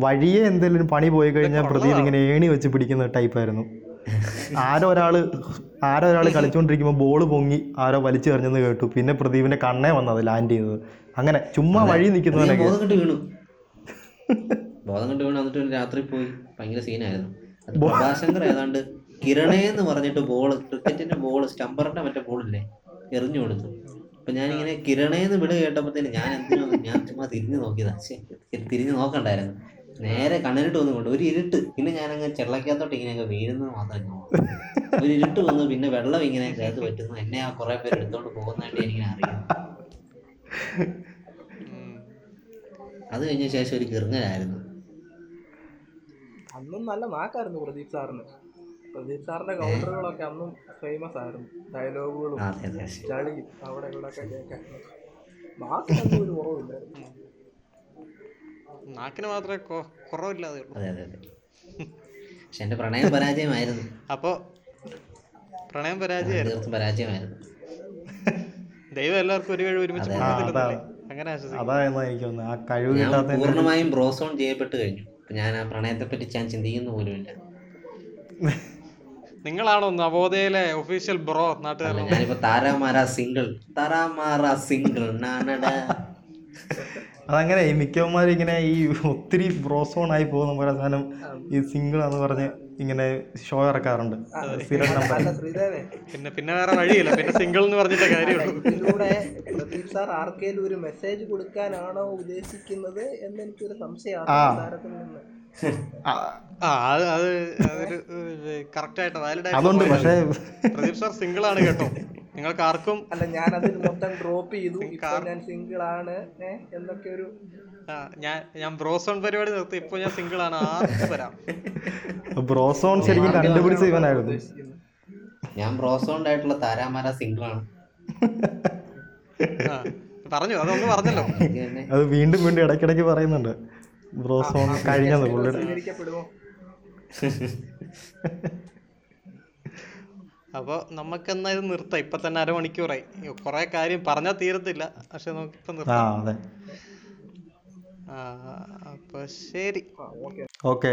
വഴിയെ എന്തെങ്കിലും പണി പോയി കഴിഞ്ഞാൽ പ്രദീപ് ഇങ്ങനെ ഏണി വെച്ച് പിടിക്കുന്ന ടൈപ്പായിരുന്നു ആരോ ആരൊരാൾ ആരോ ഒരാൾ കളിച്ചുകൊണ്ടിരിക്കുമ്പോൾ ബോൾ പൊങ്ങി ആരോ വലിച്ചു എറിഞ്ഞെന്ന് കേട്ടു. പിന്നെ പ്രദീപിന്റെ കണ്ണേ വന്നത് ലാൻഡ് ചെയ്തത് അങ്ങനെ ചുമ്മാ വഴി നിൽക്കുന്ന നിൽക്കുന്നവനൊക്കെ ബോധം കണ്ടു വീണു. ബോധം കെട്ട് വീണ് വന്നിട്ട് രാത്രി പോയി. ഭയങ്കര സീനായിരുന്നു അത് പ്രഭാശങ്കർ ഏതാണ്ട് കിരണേ എന്ന് പറഞ്ഞിട്ട് ബോൾ ക്രിക്കറ്റിന്റെ ബോൾ സ്റ്റംബറിന്റെ മറ്റേ ബോളില്ലേ എറിഞ്ഞു കൊടുത്തു. അപ്പൊ ഞാനിങ്ങനെ കിരണേന്ന് വിട കേട്ടപ്പോഴത്തേന് ഞാൻ എന്തിനോ ഞാൻ ചുമ്മാ തിരിഞ്ഞു നോക്കിയതാ. തിരിഞ്ഞു നോക്കണ്ടായിരുന്നു. നേരെ കണ്ണിലിട്ട് വന്നു കൊണ്ട് ഒരു ഇരുട്ട്. പിന്നെ ഞാനങ്ങ് ചെള്ളക്കകത്തോട്ട് ഇങ്ങനെ അങ്ങ് വീഴുന്നത് മാത്രം ഒരു ഇരുട്ട് വന്നു പിന്നെ വെള്ളം ഇങ്ങനെ കയത്ത് പറ്റുന്നു എന്നെ ആ കുറെ പേര് എടുത്തോണ്ട് പോകുന്നതായിട്ട് എനിക്കിങ്ങനെ അറിയാം. അത് കഴിഞ്ഞ ശേഷം ഒരു കിറങ്ങലായിരുന്നു അന്നും നല്ല നാക്കായിരുന്നു പ്രദീപ് സാറിന്. പ്രദീപ് സാറിന്റെ കൗണ്ടറുകളൊക്കെ അന്നും ഫേമസ് ആയിരുന്നു. ഡയലോഗുകളും ചളിയും അവിടെ ഇവിടെ ഒക്കെ കേൾക്കാൻ നാക്കിനൊന്നും ഒരു കുറവില്ലായിരുന്നു. നാക്കിന് മാത്രമേ കുറവില്ലാതെ അതെ അതെ അതെ. പക്ഷെ പ്രണയം പരാജയമായിരുന്നു. അപ്പോ പ്രണയം പരാജയമായിരുന്നു. തീർത്തും പരാജയമായിരുന്നു. ദൈവം എല്ലാവർക്കും ഒരു കഴിവ് ഒരുമിച്ച് അതെ. അങ്ങനെ ആശ്വസിക്കും. അതായിരുന്നു എനിക്ക് തോന്നുന്നത് ആ കഴിവ് ഞാൻ കിട്ടാത്ത പൂർണമായും ബ്രോസോൺ ചെയ്യപ്പെട്ട് കഴിഞ്ഞു. ഞാൻ ആ പ്രണയത്തെ പറ്റി ഞാൻ ചിന്തിക്കുന്ന പോലുമില്ല. നിങ്ങളാണോ നവോദയയിലെ ഒഫീഷ്യൽ ബ്രോ നാട്ടുകാരൻ ഞാനിപ്പോ താരാമാര സിംഗിൾ താരാമാര സിംഗിൾ നാനട അതങ്ങനെ ഈ മിക്കവന്മാരും ഇങ്ങനെ ഈ ഒത്തിരി ബ്രോസോൺ ആയി പോകുന്ന പോലെ സാധനം ഈ സിംഗിൾ എന്ന് പറഞ്ഞ് ഇങ്ങനെ ഷോ ഇറക്കാറുണ്ട്. സ്ഥിരം നമ്പർ പിന്നെ പിന്നെ വേറെ വഴിയില്ല. പിന്നെ സിംഗിൾ എന്ന് പറഞ്ഞിട്ട് കാര്യമുള്ളൂ. ഇതിലൂടെ പ്രദീപ് സാർ ആർക്കേലും ഒരു മെസ്സേജ് കൊടുക്കാനാണോ ഉദ്ദേശിക്കുന്നത് എന്ന് എനിക്കൊരു സംശയമാണ് ആ. താരത്തിൽ നിന്ന്. അതുണ്ട് പക്ഷേ പ്രദീപ് സാർ സിംഗിൾ ആണ് കേട്ടോ. നിങ്ങൾക്ക് ആർക്കും അല്ല ഞാൻ അത് മൊത്തം ഡ്രോപ്പ് ചെയ്തു. ഇപ്പൊ ഞാൻ സിംഗിൾ ആണ് എന്നൊക്കെ ഒരു ഞാൻ ഞാൻ ബ്രോസോൺ പരിപാടി നിർത്തി. ഇപ്പൊ ഞാൻ സിംഗിൾ ആണ്. ആർക്കും വരാം. ബ്രോസോൺ ശരിക്കും കണ്ടുപിടിച്ച ഇവനായിരുന്നു. ഞാൻ ബ്രോസോൺ ആയിട്ടുള്ള താരാമാര സിംഗിൾ ആണ് പറഞ്ഞു. അതൊന്ന് പറഞ്ഞല്ലോ. അത് വീണ്ടും വീണ്ടും ഇടയ്ക്കിടയ്ക്ക് പറയുന്നുണ്ട്. ബ്രോസോൺ കഴിഞ്ഞത് പുള്ളിയുടെ അപ്പോൾ നമുക്ക് ഇത് നിർത്താം. ഇപ്പൊ തന്നെ അരമണിക്കൂറായി. കുറെ കാര്യം പറഞ്ഞാൽ തീരത്തില്ല. പക്ഷെ നമുക്കിപ്പോ ഇപ്പൊ നിർത്താം. അപ്പൊ ശരി. ഓക്കെ. ഓക്കെ.